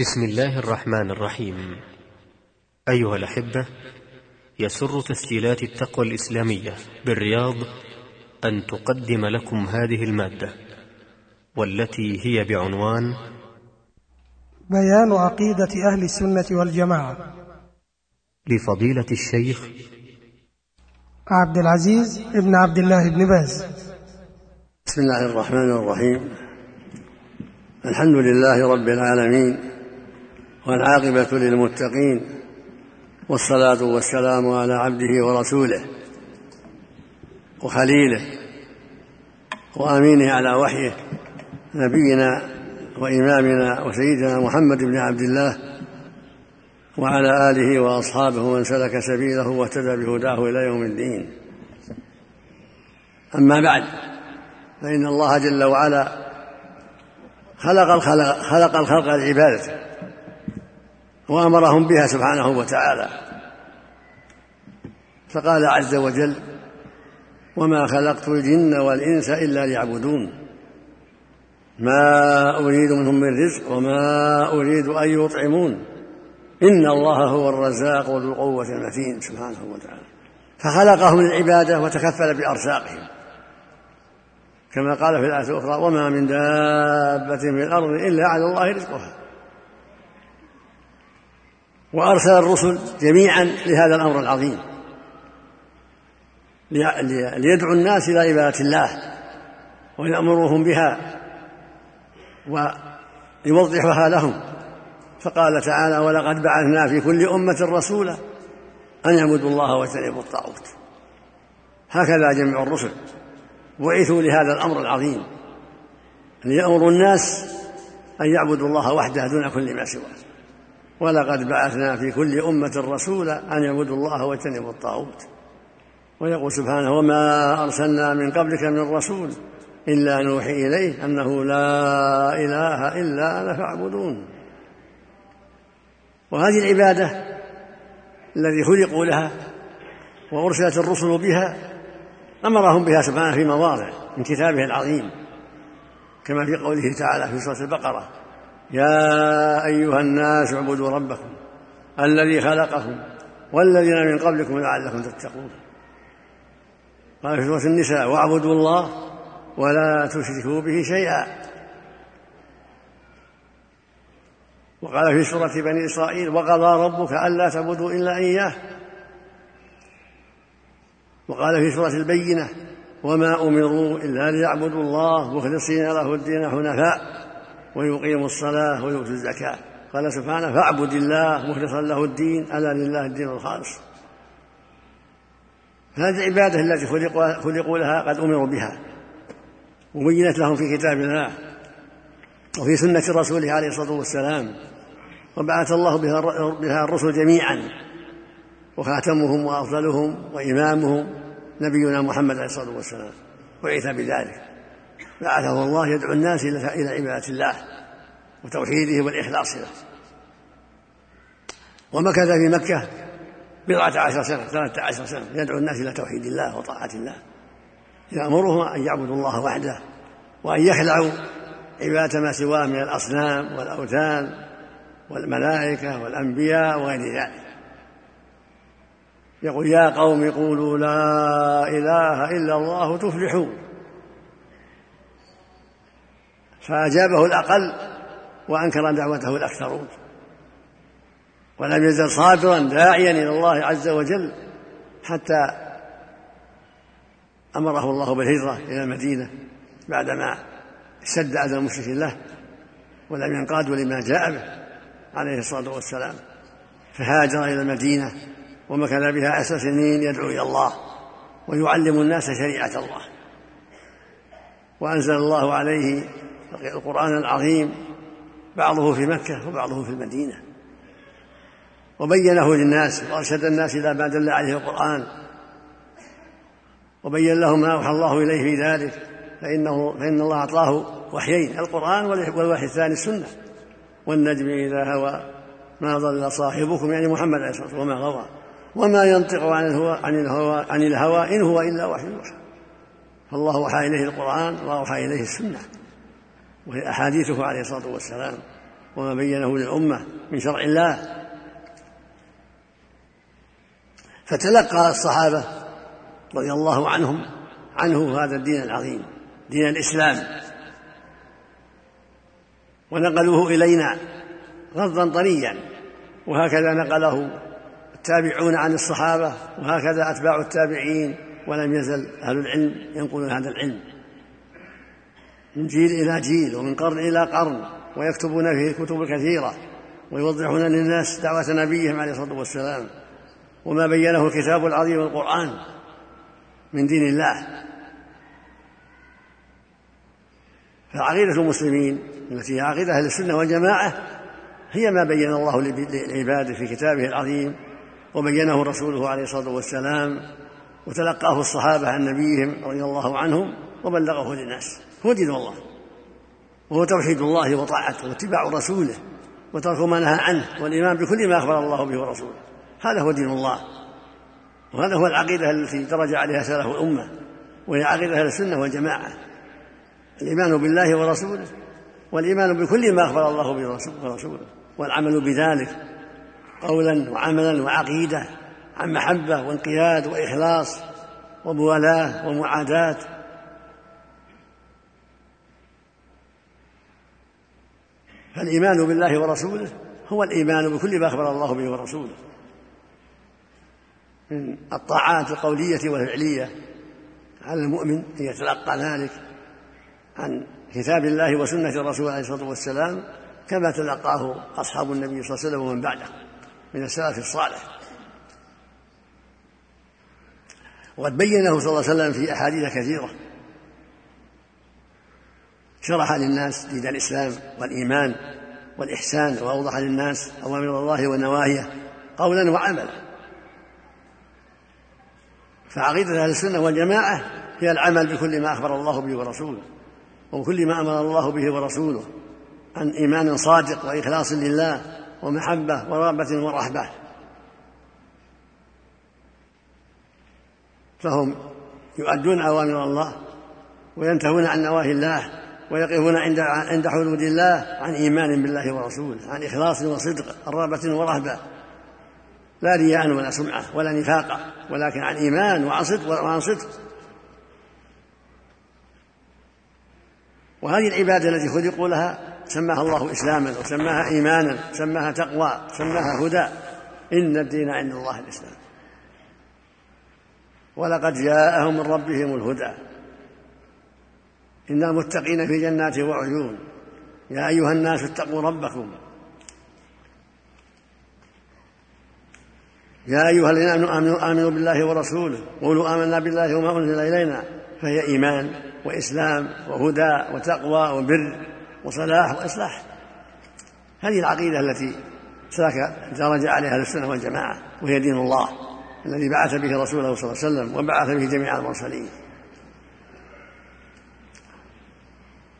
بسم الله الرحمن الرحيم. أيها الأحبة يسر تسجيلات التقوى الإسلامية بالرياض أن تقدم لكم هذه المادة والتي هي بعنوان بيان عقيدة أهل السنة والجماعة. لفضيلة الشيخ عبد العزيز ابن عبد الله بن باز. بسم الله الرحمن الرحيم. الحمد لله رب العالمين والعاقبة للمتقين والصلاة والسلام على عبده ورسوله وخليله وأمينه على وحيه نبينا وإمامنا وسيدنا محمد بن عبد الله وعلى آله وأصحابه من سلك سبيله واهتدى بهداه إلى يوم الدين. أما بعد فإن الله جل وعلا خلق الخلق خلق الخلق لعبادته. وأمرهم بها سبحانه وتعالى. فقال عز وجل وما خلقت الجن والإنس إلا ليعبدون. ما أريد منهم من رزق وما أريد أن يطعمون. إن الله هو الرزاق ذو القوة المتين. سبحانه وتعالى. فخلقهم للعبادة وتكفل بأرزاقهم. كما قال في الآية الأخرى وما من دابة في الأرض إلا على الله رزقها. وأرسل الرسل جميعا لهذا الأمر العظيم. ليدعو الناس إلى عبادة الله ويأمرهم بها ويوضحها لهم. فقال تعالى ولقد بعثنا في كل أمة رسولا أن يعبدوا الله واجتنبوا الطاغوت. هكذا جميع الرسل بعثوا لهذا الأمر العظيم. ليأمروا الناس أن يعبدوا الله وحده دون كل ما سواه. ولقد بعثنا في كل أمة رسولا أن يعبدوا الله واجتنبوا الطاغوت. ويقول سبحانه وما أرسلنا من قبلك من رسول إلا نوحي إليه أنه لا إله إلا أنا فاعبدون. وهذه العبادة الذي خلقوا لها وأرسلت الرسل بها أمرهم بها سبحانه في مواضع من كتابه العظيم كما في قوله تعالى في سورة البقرة يا أيها الناس اعبدوا ربكم الذي خلقكم والذين من قبلكم لعلكم تتقون. قال في سورة النساء واعبدوا الله ولا تشركوا به شيئا. وقال في سورة بني إسرائيل وقضى ربك ألا تعبدوا إلا إياه. وقال في سورة البينة وما أمروا إلا ليعبدوا الله مخلصين له الدين حنفاء. ويقيم الصلاة ويؤتي الزكاة. قال سبحانه فاعبد الله مخلصا له الدين ألا لله الدين الخالص. هذه العبادة التي خلقوا, خلقوا لها قد أمروا بها وبينت لهم في كتاب الله وفي سنة رسوله عليه الصلاة والسلام. وبعث الله بها, الرسل جميعا وخاتمهم وأفضلهم وإمامهم نبينا محمد عليه الصلاة والسلام. وعيث بذلك. بعثه الله يدعو الناس إلى عبادة الله وتوحيده والإخلاص له. ومكث في مكة بضعة عشر سنة ثلاثة عشر سنة يدعو الناس إلى توحيد الله وطاعة الله. يأمرهم أن يعبدوا الله وحده وأن يخلعوا عبادة ما سواه من الأصنام والأوثان والملائكة والأنبياء وغير ذلك. يقول يا قوم قولوا لا إله إلا الله تفلحون. فأجابه الأقل وأنكر دعوته الأكثرون. ولم يزل صابرا داعيا إلى الله عز وجل حتى أمره الله بالهجرة إلى المدينة بعدما اشتد أذى المشركين له ولم ينقادوا لما جاء به عليه الصلاة والسلام. فهاجر إلى المدينة ومكث بها عشر سنين يدعو إلى الله ويعلم الناس شريعة الله. وأنزل الله عليه القرآن العظيم بعضه في مكة وبعضه في المدينة. وبينه للناس وأرشد الناس إلى ما دل عليه القرآن. وبين لهم ما أوحى الله إليه في ذلك فإنه فإن الله أعطاه وحيين القرآن والوحي الثاني السنة. والنجم إذا هوى ما ضل صاحبكم يعني محمد عليه الصلاة والسلام وما غوى. وما ينطق عن الهوى عن الهوى عن الهوى إن هو إلا وحي يوحى فالله وحى إليه القرآن وأوحى إليه السنة. وهي أحاديثه عليه الصلاة والسلام وما بينه للأمة من شرع الله. فتلقى الصحابة رضي الله عنهم عنه هذا الدين العظيم دين الإسلام. ونقلوه إلينا غضا طريا. وهكذا نقله التابعون عن الصحابة وهكذا أتباع التابعين. ولم يزل أهل العلم ينقلون هذا العلم. من جيل إلى جيل ومن قرن إلى قرن ويكتبون فيه كتب كثيرة ويوضحون للناس دعوة نبيهم عليه الصلاة والسلام وما بينه الكتاب العظيم القرآن من دين الله. فعقيدة المسلمين التي هي عقيدة أهل السنة والجماعة هي ما بين الله لعباده في كتابه العظيم وبينه رسوله عليه الصلاة والسلام وتلقاه الصحابة عن نبيهم رضي الله عنهم وبلغه للناس. هو دين الله وهو توحيد الله وطاعته واتباع رسوله وترك ما نهى عنه والإيمان بكل ما أخبر الله به ورسوله. هذا هو دين الله وهذا هو العقيدة التي درج عليها سلف الأمة وهي عقيدة أهل السنة والجماعة. الإيمان بالله ورسوله والإيمان بكل ما أخبر الله به ورسوله. والعمل بذلك قولا وعملا وعقيدة عن محبة وانقياد وإخلاص وموالاة ومعاداة. فالإيمان بالله ورسوله هو الإيمان بكل ما أخبر الله به ورسوله. من الطاعات القولية والفعلية على المؤمن أن يتلقى ذلك عن كتاب الله وسنة الرسول عليه الصلاة والسلام كما تلقاه أصحاب النبي صلى الله عليه وسلم ومن بعده من السلف الصالح. وقد بينه صلى الله عليه وسلم في أحاديث كثيرة. شرح للناس دين الإسلام والإيمان والإحسان وأوضح للناس أوامر الله ونواهيه قولا وعملا. فعقيدة أهل السنة والجماعة هي العمل بكل ما أخبر الله به ورسوله وكل ما أمر الله به ورسوله عن إيمان صادق وإخلاص لله ومحبة ورغبة ورهبة. فهم يؤدون أوامر الله وينتهون عن نواهي الله ويقفون عند عند حدود الله عن إيمان بالله ورسوله عن إخلاص وصدق رغبة ورهبة لا رياء ولا سمعة ولا نفاق ولكن عن إيمان وعن صدق وعن صدق. وهذه العبادة التي خلقوا لها سماها الله إسلاما وسماها إيمانا سماها تقوى سماها هدى. إن الدين عند الله الإسلام. ولقد جاءهم من ربهم الهدى. إن المتقين في جنات وعيون. يا أيها الناس اتقوا ربكم. يا أيها الذين آمنوا آمنوا بالله ورسوله. قولوا آمنا بالله وما أنزل إلينا. فهي إيمان وإسلام وهدى وتقوى وبر وصلاح وإصلاح. هذه العقيدة التي سلك درج عليها أهل السنة والجماعة وهي دين الله الذي بعث به رسوله صلى الله عليه وسلم وبعث به جميع المرسلين.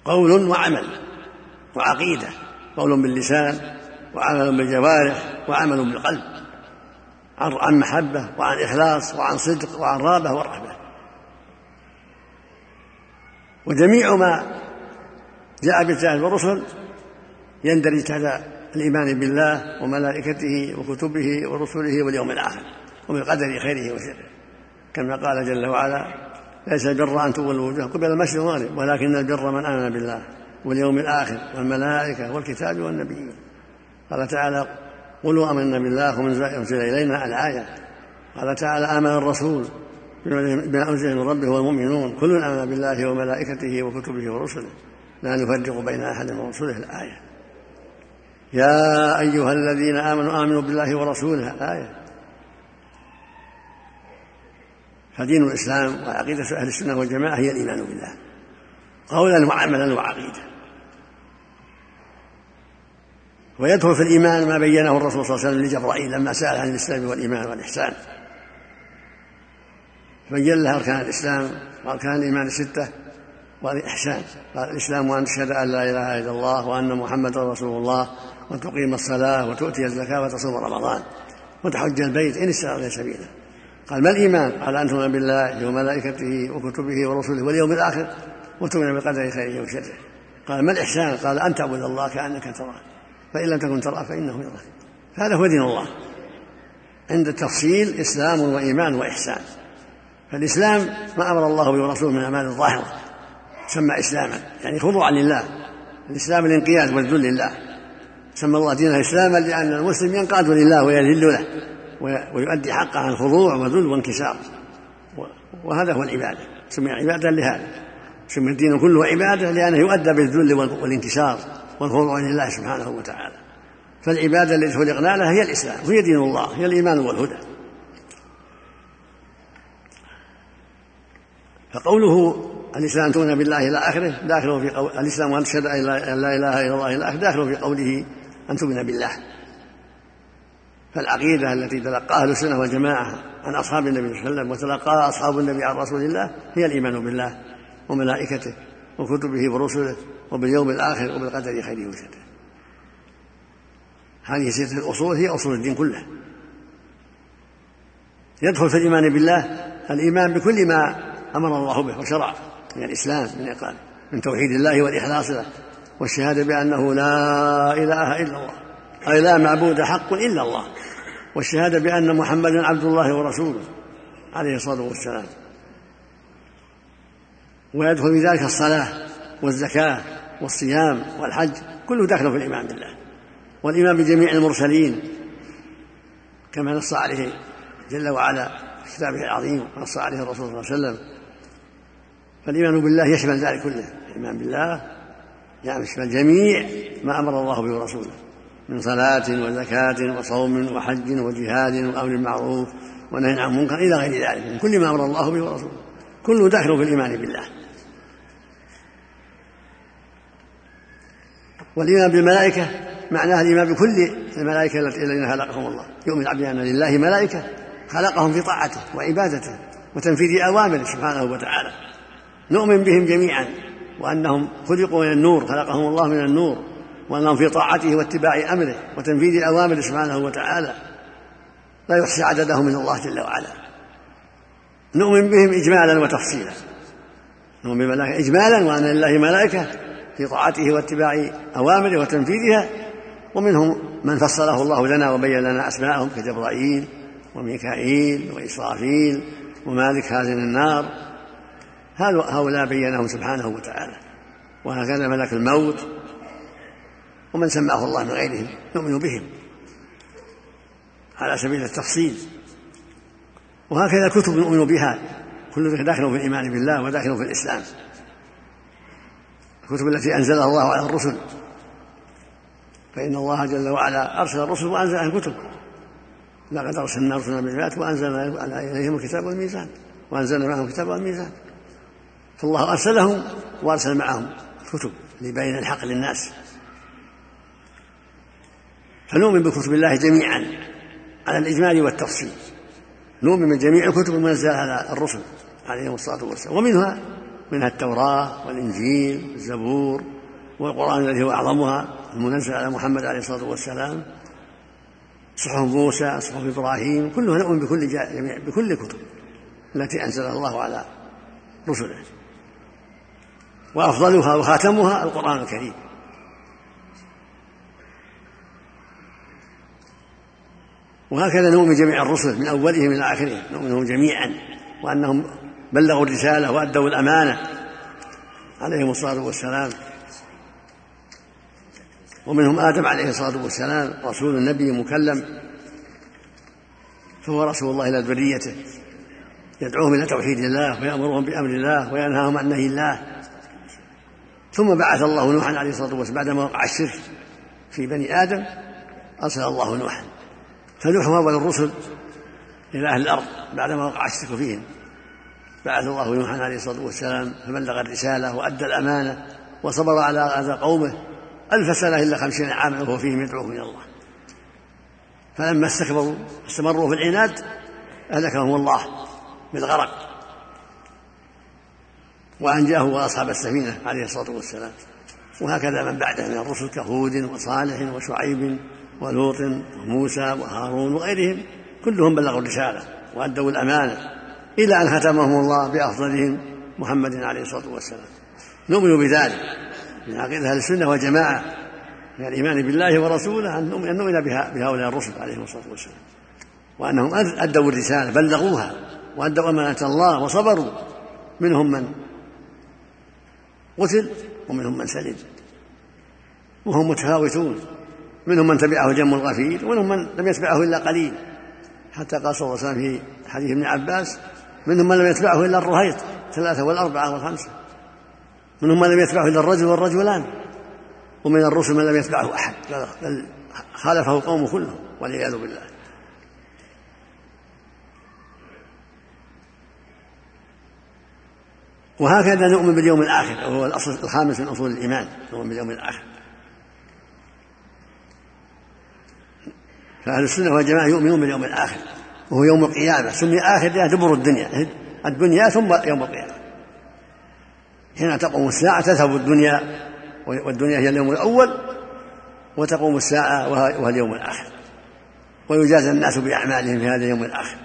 قول وعمل وعقيدة قول باللسان وعمل بالجوارح وعمل بالقلب عن محبة وعن إخلاص وعن صدق وعن رابة ورحمة وجميع ما جاء بالتعالى والرسل يندرج تحت الإيمان بالله وملائكته وكتبه ورسله واليوم الآخر وبالقدر خيره وشره كما قال جل وعلا ليس البر أن تولوا وجوه قبل المشرق والمغرب ولكن البر من آمن بالله واليوم الآخر والملائكة والكتاب والنبيين. قال تعالى قولوا آمنا بالله ومن أنزل إلينا الآية. قال تعالى آمن الرسول بما أنزل من ربه والمؤمنون. كل آمن بالله وملائكته وكتبه ورسله. لا نفرق بين أحد من رسله الآية. يا أيها الذين آمنوا آمنوا بالله ورسوله. الآية فدين الإسلام وعقيدة أهل السنة والجماعة هي الإيمان بالله. قولا وعملا وعقيدة. ويدخل في الإيمان ما بينه الرسول صلى الله عليه وسلم لجبرائيل لما سأل عن الإسلام والإيمان والإحسان. بين له أركان الإسلام وأركان الإيمان الستة والإحسان قال الإسلام أن تشهد أن لا إله إلا الله وأن محمدا رسول الله وتقيم الصلاة وتؤتي الزكاة وتصوم رمضان وتحج البيت إن استطعت سبيلا قال ما الإيمان؟ قال أن تؤمن بالله وملائكته وكتبه ورسله واليوم الآخر وتؤمن بقدر خيره وشره قال ما الإحسان؟ قال أن تعبد الله كأنك تراه فإن لم تكن تراه فإنه يراك. هذا هو دين الله. عند التفصيل إسلام وإيمان وإحسان. فالإسلام ما أمر الله به ورسوله من الأعمال الظاهرة سمى إسلاما يعني خضوعا لله. الإسلام الانقياد والذل لله. سمى الله دينه إسلاما لأن المسلم ينقاد لله ويذل له. ويؤدي حقه عن خضوع وذل وانكسار وهذا هو العبادة. سمي عبادة لهذا. سمي الدين كله عبادة لأنه يؤدى بالذل والانكسار والخضوع لله سبحانه وتعالى. فالعبادة التي خلقنا لها هي الإسلام وهي دين الله هي الإيمان والهدى. فقوله الإسلام تؤمن بالله إلى آخره داخل في قول الإسلام أن تشهد أن لا إله إلا الله إلى آخره داخل في قوله أن تؤمن بالله. فالعقيدة التي تلقاها أهل السنة والجماعة عن أصحاب النبي صلى الله عليه وسلم وتلقاها أصحاب النبي عن رسول الله هي الإيمان بالله وملائكته وكتبه ورسله وباليوم الآخر وبالقدر خيره وشره هذه ستة الأصول هي أصول الدين كله. يدخل في الإيمان بالله الإيمان بكل ما أمر الله به وشرع من الإسلام من إقامة من توحيد الله والإخلاص له والشهادة بأنه لا إله إلا الله أي لا معبود حق إلا الله. والشهادة بأن محمدا عبد الله ورسوله عليه الصلاة والسلام. ويدخل في ذلك الصلاة والزكاة والصيام والحج كله داخل في الإيمان بالله. والإيمان بجميع المرسلين كما نص عليه جل وعلا في كتابه العظيم ونص عليه الرسول صلى الله عليه وسلم. فالإيمان بالله يشمل ذلك كله الإيمان بالله يعني يشمل جميع ما أمر الله به ورسوله. من صلاة وزكاة وصوم وحج وجهاد وأمر بالمعروف ونهي عن المنكر إلى غير ذلك من كل ما أمر الله به ورسوله. كله داخل في الإيمان بالله. والإيمان بالملائكة معناها الإيمان بكل الملائكة الذين خلقهم الله. يؤمن العبد أن لله ملائكة خلقهم في طاعته وعبادته وتنفيذ أوامره سبحانه وتعالى. نؤمن بهم جميعا وأنهم خلقوا من النور خلقهم الله من النور. وأنهم في طاعته واتباع أمره وتنفيذ أوامره سبحانه وتعالى. لا يحصي عددهم من الله جل وعلا. نؤمن بهم إجمالا وتفصيلا. نؤمن بالملائكة إجمالا وأن لله ملائكة في طاعته واتباع أوامره وتنفيذها. ومنهم من فصله الله لنا وبين لنا أسماءهم كجبرائيل وميكائيل وإسرافيل ومالك هذه النار. هؤلاء بينهم سبحانه وتعالى. وهكذا ملك الموت. ومن سماه الله من غيرهم نؤمن بهم على سبيل التفصيل. وهكذا كتب نؤمن بها كل ذلك داخل في الإيمان بالله وداخل في الإسلام. الكتب التي أنزلها الله على الرسل. فإن الله جل وعلا أرسل الرسل وأنزل الكتب. لقد أرسلنا رسلنا بالبيات وأنزلنا إليهم الكتاب والميزان وأنزلنا معهم الكتاب والميزان. فالله أرسلهم وأرسل معهم كتب لبين الحق للناس. فنؤمن بكتب الله جميعا على الإجمال والتفصيل. نؤمن بجميع الكتب المنزلة على الرسل عليهم الصلاة والسلام. ومنها منها التوراة والإنجيل والزبور والقرآن الذي هو أعظمها المنزل على محمد عليه الصلاة والسلام. صحف موسى صحف إبراهيم كلها نؤمن بكل جميع بكل الكتب التي أنزلها الله على رسله. وأفضلها وخاتمها القرآن الكريم. وهكذا نؤمن جميع الرسل من أولهم إلى آخرهم نؤمنهم جميعا وأنهم بلغوا الرسالة وأدوا الأمانة. عليهم الصلاة والسلام. ومنهم آدم عليه الصلاة والسلام رسول نبي مكلم. فهو رسول الله إلى ذريته. يدعوهم إلى توحيد الله ويأمرهم بأمر الله وينهاهم عن نهي الله. ثم بعث الله نوحا عليه الصلاة والسلام بعدما وقع الشرك في بني آدم أرسل الله نوحا. فنوح أول الرسل إلى أهل الأرض بعدما وقع الشرك فيهم. بعث الله نوحا عليه الصلاة والسلام فبلغ الرسالة وأدى الأمانة وصبر على أذى قومه. ألف سنة إلا خمسين عاما وهو فيهم يدعوهم إلى الله. فلما استكبروا استمروا في العناد أهلكهم الله بالغرق. وأنجاه وأصحاب السفينة عليه الصلاة والسلام. وهكذا من بعده من الرسل كهود وصالح وشعيب. ولوط وموسى وهارون وغيرهم كلهم بلغوا الرسالة وأدوا الأمانة إلى أن ختمهم الله بأفضلهم محمد عليه الصلاة والسلام. نؤمن بذلك من عقيدة أهل السنة والجماعة من الإيمان بالله ورسوله أن نؤمن بهؤلاء الرسل عليهم الصلاة والسلام. وأنهم أدوا الرسالة بلغوها وأدوا أمانة الله وصبروا. منهم من قتل ومنهم من سلم. وهم متفاوتون. منهم من تبعه جم الغفير ومنهم من لم يتبعه إلا قليل. حتى قال صلى الله عليه وسلم في حديث ابن عباس منهم من لم يتبعه إلا الرهيط ثلاثة والأربعة والخمسة. منهم من لم يتبعه إلا الرجل والرجلان. ومن الرسل من لم يتبعه أحد بل خالفه قوم كلهم والعياذ بالله. وهكذا نؤمن باليوم الآخر وهو الأصل الخامس من أصول الإيمان نؤمن باليوم الآخر. فأهل السنة والجماعة يؤمنون باليوم الآخر وهو يوم القيامة. سمي آخر دبر الدنيا الدنيا ثم يوم القيامة. حين تقوم الساعة تذهب الدنيا والدنيا هي اليوم الأول وتقوم الساعة وهو اليوم الآخر. ويجازى الناس بأعمالهم في هذا اليوم الآخر.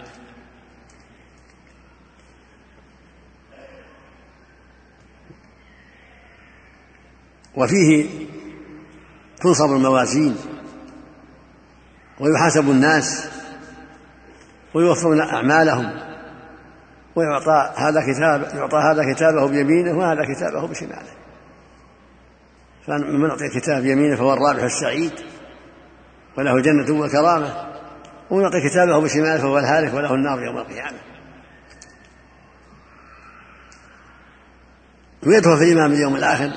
وفيه تنصب الموازين. ويحاسب الناس ويوفون أعمالهم ويعطى هذا كتاب يعطى هذا كتابه بيمينه وهذا كتابه بشماله. فمن أعطي كتاب يمينه فهو الرابح السعيد وله جنة وكرامة. ومن يعطي كتابه بشماله فهو الهالك وله النار يوم القيامة. ويدخل في الإيمان باليوم الآخر.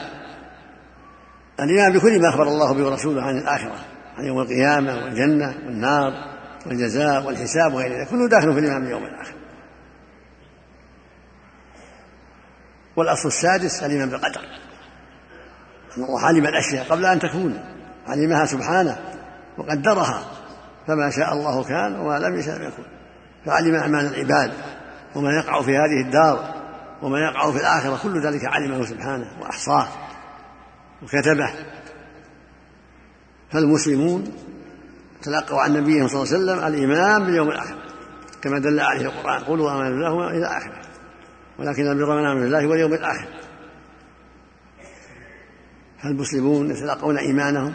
الإيمان بكل ما أخبر الله به ورسوله عن الآخرة. عن يوم القيامة والجنة والنار والجزاء والحساب وغير ذلك. كله داخل في الإيمان باليوم الآخر. والأصل السادس الإيمان بالقدر. أن الله علم الأشياء قبل أن تكون. علمها سبحانه وقدرها فما شاء الله كان وما لم يشاء لم يكن. فعلم أعمال العباد وما يقع في هذه الدار وما يقع في الآخرة. كل ذلك علمه سبحانه وأحصاه وكتبه. فالمسلمون تلقوا عن نبيهم صلى الله عليه وسلم الإيمان باليوم الآخر كما دل عليه القرآن قولوا آمنا بالله إلى آخره ولكن البر من آمن بالله واليوم الآخر. فالمسلمون يتلقون إيمانهم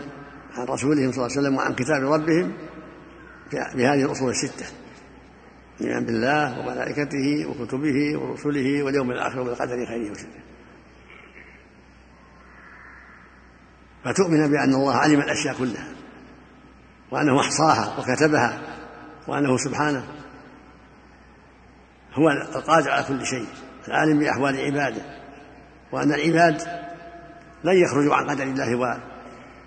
عن رسولهم صلى الله عليه وسلم وعن كتاب ربهم بهذه الأصول الستة الإيمان بالله وملائكته وكتبه ورسله واليوم الآخر وبالقدر خيره وشره. فتؤمن بأن الله علم الأشياء كلها وأنه أحصاها وكتبها وأنه سبحانه هو القادر على كل شيء العالم بأحوال عباده وأن العباد لن يخرجوا عن قدر الله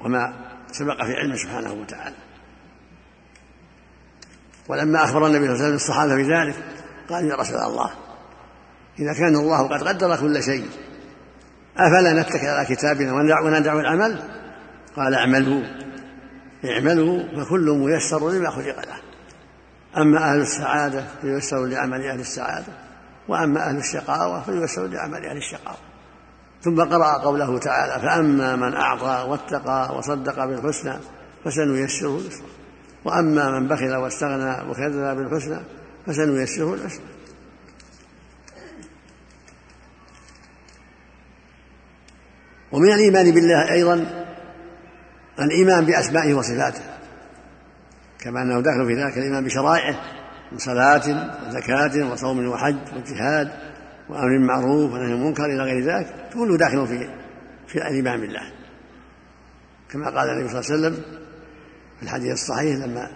وما سبق في علمه سبحانه وتعالى. ولما أخبر النبي صلى الله عليه وسلم الصحابة بذلك قال يا رسول الله إذا كان الله قد قدر كل شيء أفلا نتكل على كتابنا وندع العمل قال اعملوا. اعملوا فكل ميسر لما خلق له. أما أهل السعادة فييسروا لعمل أهل السعادة وأما أهل الشقاوة فييسروا لعمل أهل الشقاوة. ثم قرأ قوله تعالى فأما من أعطى واتقى وصدق بالحسنى فسنيسره اليسرى وأما من بخل واستغنى وكذب بالحسنى فسنيسره العسرى ومن الإيمان بالله أيضا الإيمان بأسمائه وصفاته كما أنه داخل في ذلك الإيمان بشرائعه من صلاة وزكاة وصوم وحج وجهاد وأمر بالمعروف ونهي عن المنكر إلى غير ذلك كله داخل في في الإيمان بالله. كما قال النبي صلى الله عليه وسلم في الحديث الصحيح لما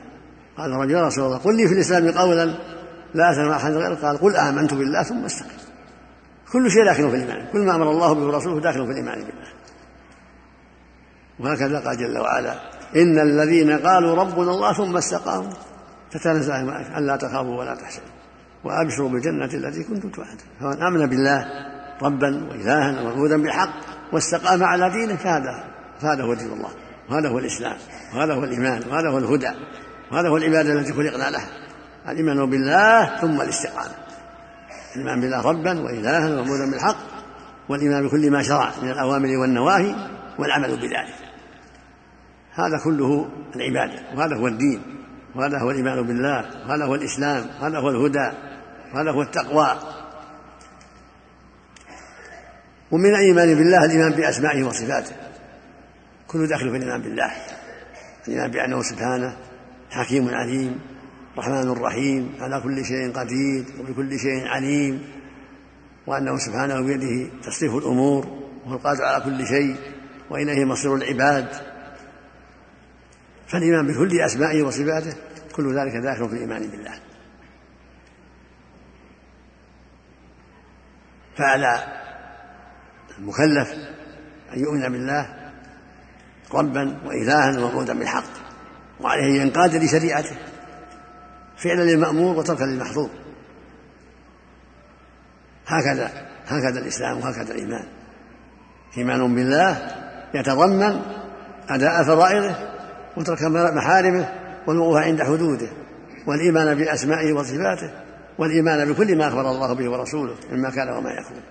قال يا رسول الله قل لي في الإسلام قولا لا أسأل أحد غيره قال قل آمنت بالله ثم استقم. كل شيء داخل في الإيمان. كل ما أمر الله به ورسوله داخل في الإيمان بالله. وهكذا قال جل وعلا إن الذين قالوا ربنا الله ثم استقاموا تتنزل عليهم ألا تخافوا ولا تحزنوا. وأبشروا بالجنة التي كنتم توعدون. فمن آمن بالله ربا وإلها ومعبودا بحق واستقام على دينه فهذا فهذا هو دين الله. وهذا هو الإسلام. وهذا هو الإيمان. وهذا هو الهدى. وهذا هو العبادة التي خلقنا لها. الإيمان بالله ثم الاستقامة. الإيمان بالله ربا وإلها ومعبودا بالحق والإيمان بكل ما شرع من الأوامر والنواهي والعمل بذلك. هذا كله العبادة وهذا هو الدين وهذا هو الإيمان بالله وهذا هو الإسلام وهذا هو الهدى وهذا هو التقوى. ومن الإيمان بالله الإيمان بأسمائه وصفاته. كله داخل في الإيمان بالله. الإيمان بأنه سبحانه حكيم عليم رحمن رحيم على كل شيء قدير وبكل شيء عليم وأنه سبحانه بيده تصريف الأمور وهو القادر على كل شيء وإليه مصير العباد. فالإيمان بكل أسمائه وصفاته كل ذلك داخل في الإيمان بالله. فعلى المكلف أن يؤمن بالله ربا وإلها ومعبودا بالحق وعليه أن ينقاد لشريعته. فعلا للمأمور وتركا للمحظور هكذا هكذا الإسلام وهكذا الإيمان. إيمان بالله يتضمن أداء فرائضه وترك محارمه والوقوف عند حدوده والإيمان بأسمائه وصفاته والإيمان بكل ما أخبر الله به ورسوله مما كان وما يكون.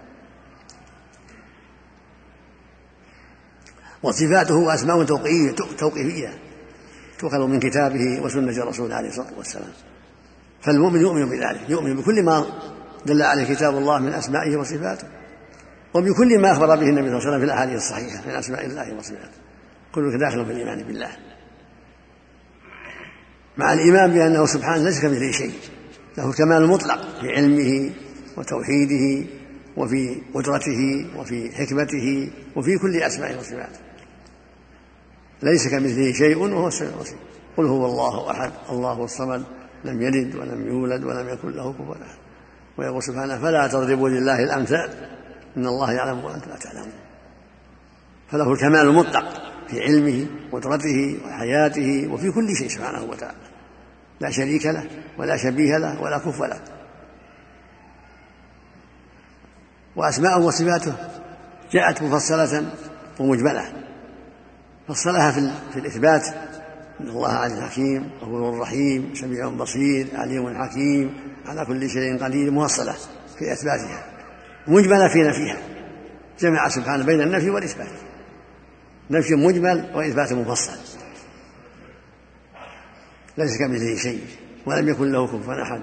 وصفاته وأسماء توقيفية تؤخذ من كتابه وسنة رسوله عليه الصلاة والسلام. فالمؤمن يؤمن بذلك يؤمن بكل ما دل عليه كتاب الله من أسمائه وصفاته وبكل ما أخبر به النبي صلى الله عليه وسلم في الأحاديث الصحيحة من أسماء الله وصفاته. كله داخل في الإيمان بالله. مع الإيمان بأنه سبحانه ليس كمثله شيء له الكمال المطلق في علمه وتوحيده وفي قدرته وفي حكمته وفي كل أسمائه وصفاته. ليس كمثله شيء وهو السميع البصير. قل هو الله أحد الله الصمد لم يلد ولم يولد ولم يكن له كفوا أحد. ويقول سبحانه فلا تضربوا لله الأمثال. إن الله يعلم وأنتم لا تعلمون. فله الكمال المطلق في علمه وقدرته وحياته وفي كل شيء سبحانه وتعالى. لا شريك له ولا شبيه له ولا كف له. وأسماءه وصفاته جاءت مفصلة ومجملة. فصلها في الإثبات إن الله عزيز حكيم غفور رحيم سميع بصير عليم حكيم على كل شيء قدير موصلة في إثباتها مجملة في نفيها جمع سبحانه بين النفي والإثبات نفي مجمل وإثبات مفصل. ليس كمثله شيء ولم يكن له كفوا أحد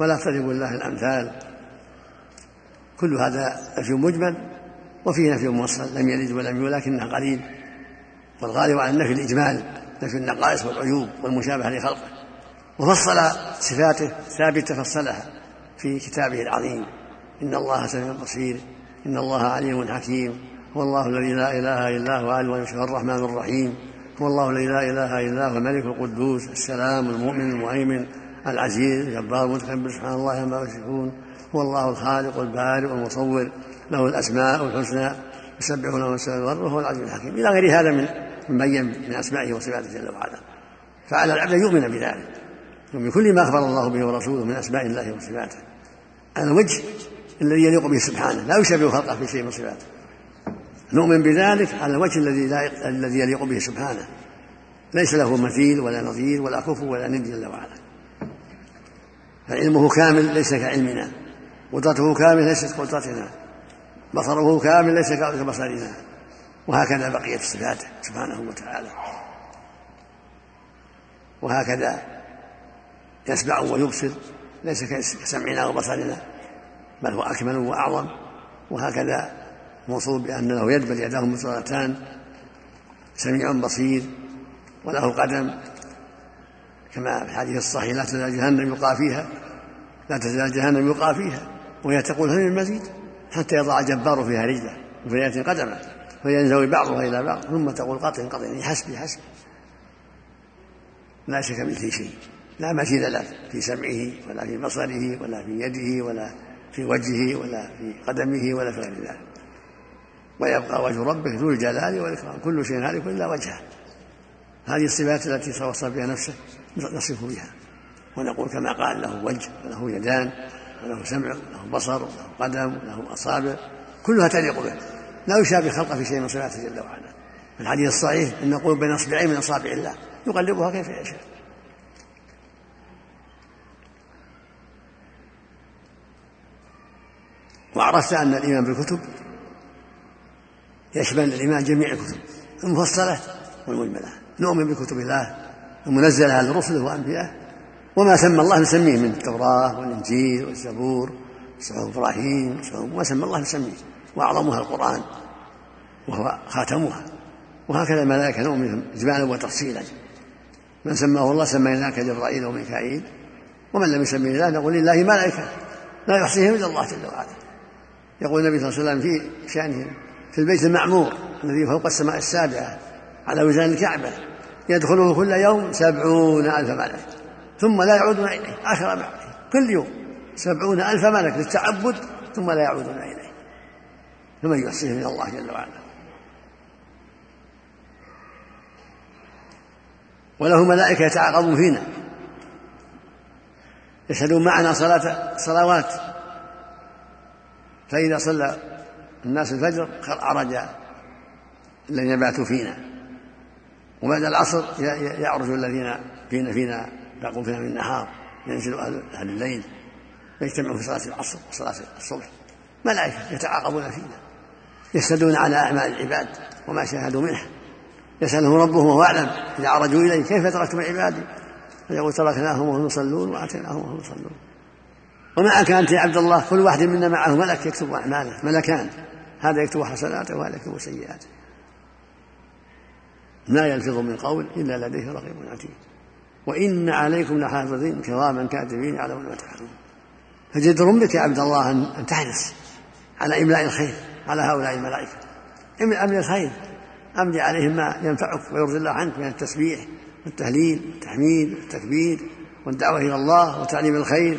ولا تضربوا الله الأمثال. كل هذا نفي مجمل وفيه نفي موصل لم يلد ولم يولد لكنه قليل والغالب على النفي الإجمال. نفي النقائص والعيوب والمشابهة لخلقه وفصل صفاته ثابتة فصلها في كتابه العظيم. إن الله سميع بصير إن الله عليم حكيم هو الله الذي لا إله إلا هو ويشفى الرحمن الرحيم. هو الله الذي لا إله إلا هو الملك القدوس السلام المؤمن المهيمن العزيز الجبار المتكبر سبحان الله عما يشركون هو الله الخالق البارئ المصور له الأسماء الحسنى يسبح له من السماوات وهو العزيز الحكيم. إلى غير هذا من مبين من أسمائه وصفاته جل وعلا. فعلى العبد أن يؤمن بذلك. وبكل ما أخبر الله به ورسوله من أسماء الله وصفاته. على الوجه الذي يليق به سبحانه. لا يشبه خلقه في شيء من صفاته. نؤمن بذلك على الوجه الذي لا الذي يليق به سبحانه. ليس له مثيل ولا نظير ولا كفو ولا ند جل وعلا. فعلمه كامل ليس كعلمنا. قدرته كامل ليست قدرتنا. بصره كامل ليس كبصرنا. وهكذا بقية صفاته سبحانه وتعالى. وهكذا يسمع ويبصر ليس كسمعنا وبصرنا بل هو أكمل وأعظم. وهكذا موصول بأن له يد بل يداه مبصرتان سميع بصير وله قدم. كما في الحديث الصحيح لا تزال جهنم يلقى فيها لا تزال جهنم يلقى فيها وهي تقول هل من مزيد حتى يضع الجبار فيها رجله وفي قدمه. فينزوي بعضها إلى بعض ثم تقول قطع قطع حسبي حسبي. لا شك مثله شيء. لا مثيل له في سمعه ولا في بصره ولا في يده ولا في وجهه ولا في قدمه ولا في غير ذلك ويبقى وجه ربك ذو الجلال والإكرام. كل شيء هالك إلا وجهه. هذه الصفات التي وصف بها نفسه نصف بها. ونقول كما قال له وجه وله يدان وله سمع وله بصر وله قدم وله أصابع. كلها تليق به. لا يشابه خلقه في شيء من صفاته جل وعلا. الحديث الصحيح إن نقول بين أصبعين من أصابع الله يقلبها كيف يشاء. وعرفت أن الإيمان بالكتب يشمل الإيمان جميع الكتب المفصله والمجملة. نؤمن بكتب الله المنزلة على رسله وانبيائه وما سمى الله نسميه من التوراة والإنجيل والزبور صحف إبراهيم وما سمى الله نسميه. وأعظمها القرآن وهو خاتمها. وهكذا الملائكة نؤمن إجمالا وتفصيلا. من سماه الله سميناك جبرائيل وميكائيل. ومن لم يسمي الله نقول لله ملائكة. لا يحصيهم إلا الله جل وعلا. يقول النبي صلى الله عليه وسلم في شأنه في البيت المعمور الذي فوق السماء السابعة على وزان الكعبة يدخله كل يوم سبعون ألف ملك. ثم لا يعودون إليه آخر ما كل يوم سبعون ألف ملك للتعبد ثم لا يعودون إليه. فمن يحصيه من الله جل وعلا. وله ملائكة يتعاقبون فينا. يشهدون معنا صلاة صلوات. فإذا صلى الناس الفجر عرج الذين باتوا فينا. وبعد العصر يعرج الذين فينا فينا باقون فينا من النهار. ينزل أهل الليل. يجتمعون في صلاة العصر وصلاة الصبح. ملائكة يتعاقبون فينا. يشهدون على أعمال العباد وما شاهدوا منها يسألهم ربهم وهو أعلم. إذا عرجوا إليه كيف تركتم عبادي فيقول تركناهم وهم يصلون وآتيناهم وهم يصلون. ومعك أنت يا عبد الله كل واحد منا معه ملك يكتب أعماله ملكان. هذا يكتب حسناته وهذا يكتب سيئاته. ما يلفظ من قول إلا لديه رقيب عتيد. وإن عليكم لحافظين كراما كاتبين يعلمون ما تفعلون فجدر بك يا عبد الله أن تحرص على إملاء الخير. على هؤلاء الملائكة. املأ الخير أملي عليهم ما ينفعك ويرضي الله عنك من التسبيح والتهليل والتحميد والتكبير والدعوة إلى الله وتعليم الخير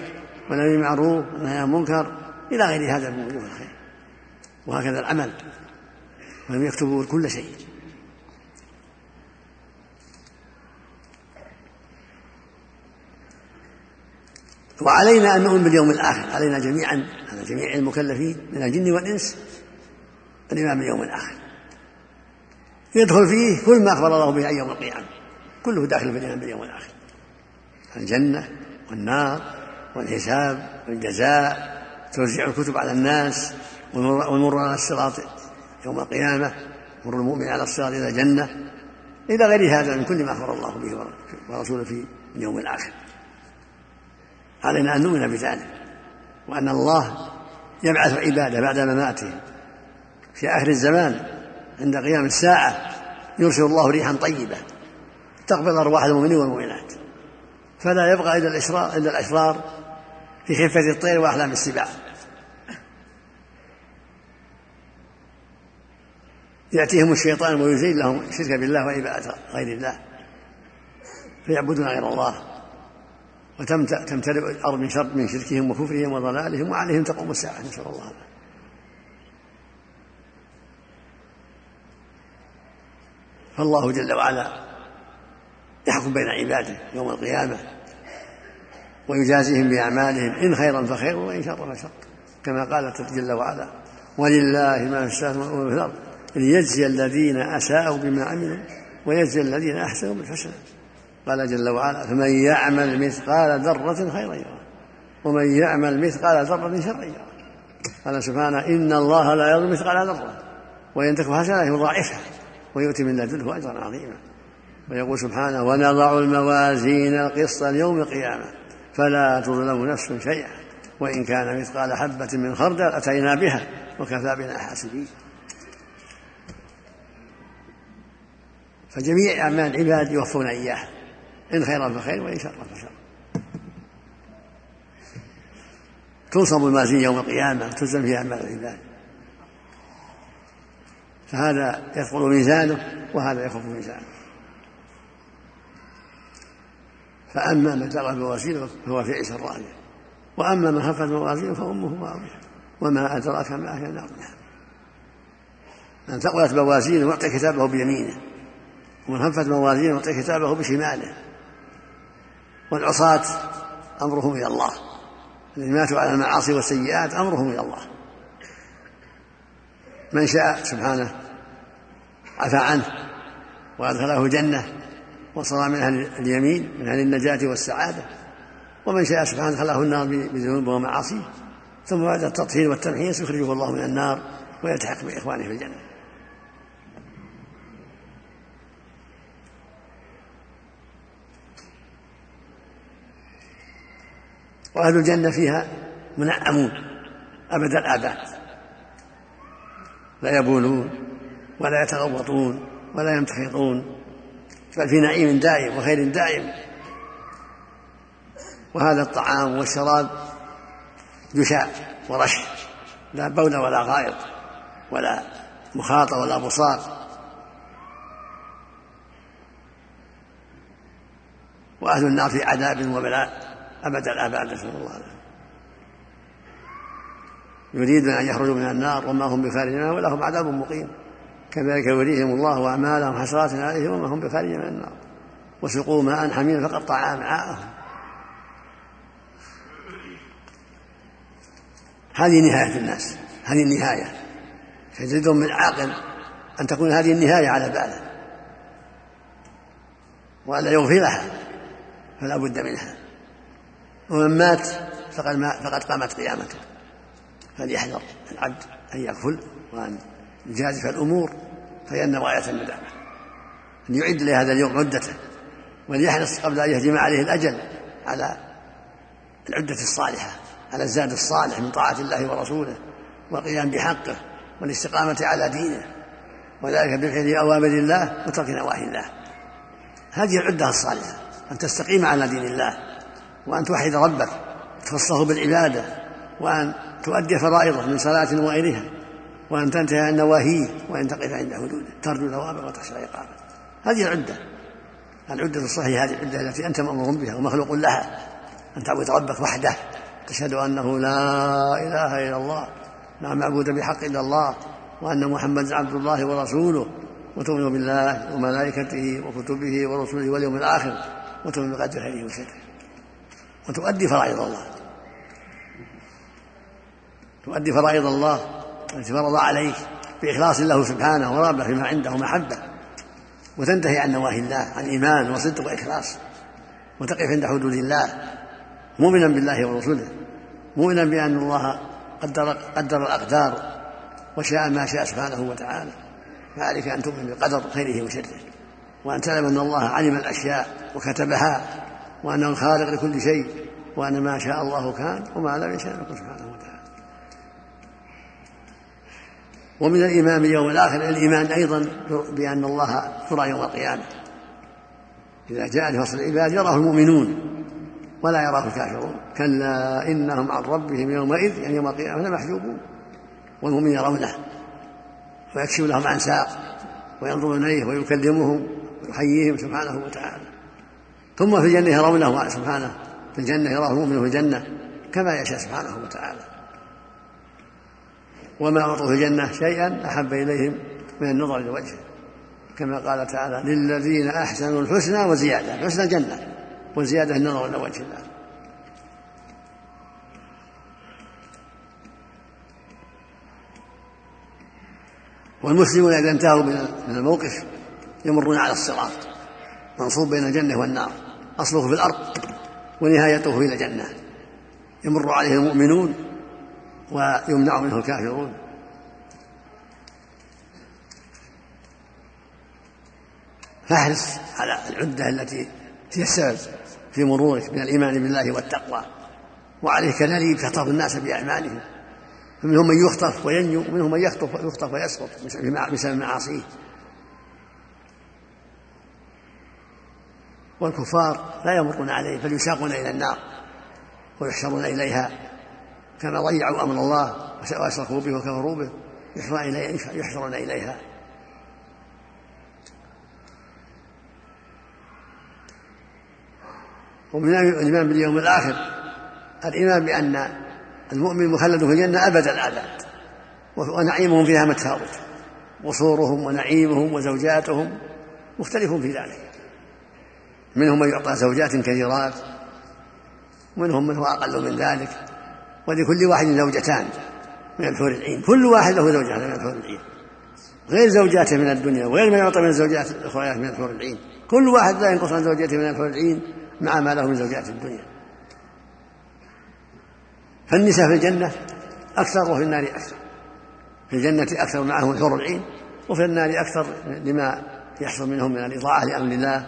والنهي المعروف والنهي عن المنكر إلى غير هذا من وجوه الخير. وهكذا العمل. ولم يكتبوا كل شيء. وعلينا أن نؤمن باليوم الآخر. علينا جميعا على جميع المكلفين من الجن والإنس الإيمان باليوم الآخر. يدخل فيه كل ما أخبر الله به عن يوم القيامة. كله داخل في الإيمان باليوم الآخر. الجنة والنار والحساب والجزاء. توزيع الكتب على الناس والمر على الصراط يوم القيامة. مر المؤمن على الصراط إلى الجنة. إلى غير هذا من كل ما أخبر الله به ورسوله في اليوم الآخر. علينا أن نؤمن بذلك. وأن الله يبعث عباده بعد مماتهم في آخر الزمان عند قيام الساعة يرسل الله ريحا طيبة تقبل أرواح المؤمنين والمؤمنات. فلا يبقى إلا الإشرار إلا الأشرار في خفة الطير وأحلام السباع. يأتيهم الشيطان ويزيل لهم الشرك بالله وعبادة غير الله فيعبدون غير الله وتمتلئ الأرض من شر من شركهم وكفرهم وضلالهم وعليهم تقوم الساعة نسأل الله. فالله جل وعلا يحكم بين عباده يوم القيامة ويجازيهم بأعمالهم إن خيرا فخير وإن شرا فشر. كما قال جل وعلا ولله ما في السماوات وما في الأرض ليجزي الذين أساءوا بما عملوا ويجزي الذين أحسنوا بالحسنى. قال جل وعلا فمن يعمل مثقال ذرة خيرا يرى ومن يعمل مثقال ذرة شرا يرى قال سبحانه إن الله لا يظلم مثقال ذرة وإن تكن حسنة يضاعفها. ويؤتي من لدنه أجرا عظيما. ويقول سبحانه ونضع الموازين القسط ليوم القيامة فلا تظلم نفس شيئا وإن كان مثقال حبة من خردل أتينا بها وكفى بنا حاسبين. فجميع أعمال العباد يوفون إياه إن خيرا فخير وإن شرا فشر. تنصب الموازين يوم القيامة تزن فيها أعمال العباد. فهذا يثقل ميزانه وهذا يخف ميزانه. فأما من ثقلت موازينه فهو في عيسى راضية. وأما من خفت موازينه فأمه هاوية وما أدراك ما هي النار من ثقلت موازينه يعطي كتابه بيمينه. ومن خفت موازينه يعطي كتابه بشماله. والعصاة أمرهم إلى الله. الذين ماتوا على المعاصي والسيئات أمرهم إلى الله. من شاء سبحانه عفى عنه وأدخله الجنة وصار من أهل اليمين من أهل النجاة والسعادة. ومن شاء سبحانه دخله النار بذنوبه ومعاصيه ثم بعد التطهير والتمحيص يخرجه الله من النار ويلتحق بإخوانه في الجنة. وأهل الجنة فيها منعمون أبد الآباد. لا يبولون ولا يتغوطون ولا يمتخطون بل في نعيم دائم وخير دائم. وهذا الطعام والشراب جشاء ورش لا بول ولا غائط ولا مخاطة ولا بصاق وأهل النار في عذاب وبلاء. أبد الآباد نسأل الله العافية. يريدون أن يخرجوا من النار وما هم بخارجين ولهم عذاب مقيم. كذلك يريهم الله أعمالهم حسرات عليهم وما هم بخارجين من النار. وسقوا ماء حميما فقطع أمعاءهم هذه نهاية الناس. هذه النهاية. فيزيدهم من عاقل أن تكون هذه النهاية على باله. وألا يغفلها. فلا بد منها. ومن مات فقد, ما فقد قامت قيامته. فليحذر العبد أن يغفل وأن يجازف الأمور فإن غاية الندامة أن يعد لهذا اليوم عدته وليحرص قبل أن يهجم عليه الأجل على العدة الصالحة على الزاد الصالح من طاعة الله ورسوله والقيام بحقه والاستقامة على دينه. وذلك بفعل أوامر الله وترك نواهي الله. هذه العدة الصالحة أن تستقيم على دين الله وأن توحد ربك تخصه بالعبادة وأن تؤدي فرائضه من صلاة وغيرها وأن تنتهي عن نواهيه وأن تقف عند حدوده ترجو ثوابه وتخشى عقابه هذه العدة العدة الصحيحة هذه العدة التي أنت مأمور بها ومخلوق لها أن تعبد ربك وحده تشهد أنه لا إله إلا الله لا معبود بحق إلا الله وأن محمدا عبد الله ورسوله وتؤمن بالله وملائكته وكتبه ورسله واليوم الآخر وتؤمن بقدر خيره وشره. وتؤدي فرائض الله. تؤدي فرائض الله التي فرض عليك بإخلاص له سبحانه ورغبة فيما عنده محبة. وتنتهي عن نواهي الله عن إيمان وصدق وإخلاص. وتقف عند حدود الله مؤمنا بالله ورسوله مؤمنا بأن الله قدر قدر الأقدار وشاء ما شاء سبحانه وتعالى. فعليك أن تؤمن بقدر خيره وشره. وأن تعلم أن الله علم الأشياء وكتبها وأنه الخالق لكل شيء وأن ما شاء الله كان وما لم يشاء يكون سبحانه وتعالى. ومن الإيمان باليوم الآخر الإيمان أيضا بأن الله يرى يوم القيامة. إذا جاء لفصل العباد يراه المؤمنون ولا يراه الكافرون. كلا إنهم عن ربهم يومئذ يعني يوم القيامة لمحجوبون والمؤمن يرونه ويكشف لهم عن ساق وينظر إليه ويكلمهم ويحييهم سبحانه وتعالى. ثم في الجنة يرونه سبحانه. في الجنة يراه المؤمن في الجنة كما يشاء سبحانه وتعالى. وما أعطوا في الجنة شيئا أحب إليهم من النظر إلى وجهه. كما قال تعالى للذين أحسنوا الحسنى وزيادة الحسنى الجنة وزيادة النظر إلى وجه الله. والمسلمون إذا انتهوا من الموقف يمرون على الصراط منصوب بين الجنة والنار أصله في الأرض ونهايته إلى الجنة. يمر عليه المؤمنون ويمنع منه الكافرون. فاحرص على العدة التي السبب في مرورك من الإيمان بالله والتقوى. وعليه كذلك تخطف الناس بأعمالهم. فمنهم من يخطف وينجو ومنهم من يخطف يخطف ويسقط بسبب معاصيه. والكفار لا يمرون عليه بل يساقون إلى النار ويحشرون إليها. كما ضيعوا أمر الله وأشركوا به وكفروا به. يحشرون إليها. ومن الإيمان باليوم الآخر الإيمان بأن المؤمن مخلد في الجنة أبد الآباد ونعيمهم فيها متفاوت وصورهم ونعيمهم وزوجاتهم. مختلف في ذلك. منهم من يعطى زوجات كثيرات ومنهم من هو أقل من ذلك. ولكل واحد زوجتان من الحور العين. كل واحد له زوجة من الحور العين. غير زوجاته من الدنيا وغير ما يعطى من الزوجات الأخرى من الحور العين. كل واحد لا ينقص عن زوجته من الحور العين مع ما له من زوجات الدنيا. فالنساء في الجنة أكثر وفي النار أكثر. في الجنة أكثر معهم الحور العين وفي النار أكثر لما يحصل منهم من الإطاعة لأمر الله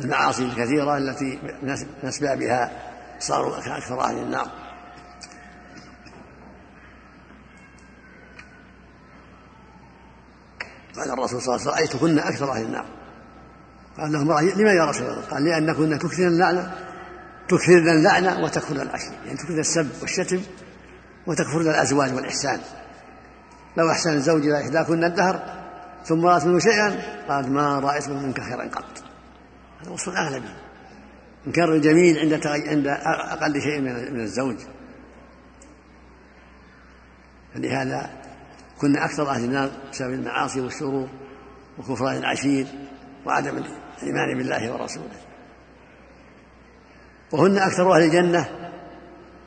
والمعاصي الكثيرة التي من أسبابها صاروا أكثر أهل النار. قال الرسول صلى الله عليه وسلم رأيتكن أكثر أهل النار؟ قال لهم لما يا رسول الله؟ قال لأنكن تكثرن اللعنة تكثرن اللعنة وتكفرن العشر يعني تكثرن السب والشتم وتكفرن الأزواج والإحسان. لو أحسن الزوج إلى إحداكن الدهر ثم رأت منه شيئا قالت ما رأيت منك خيرا قط. هذا وصف أغلبي إنكار الجميل عند عند أقل شيء من الزوج. فلهذا كنا أكثر أهل النار بسبب المعاصي والشرور وكفران العشير وعدم الإيمان بالله ورسوله. وهن أكثر أهل الجنة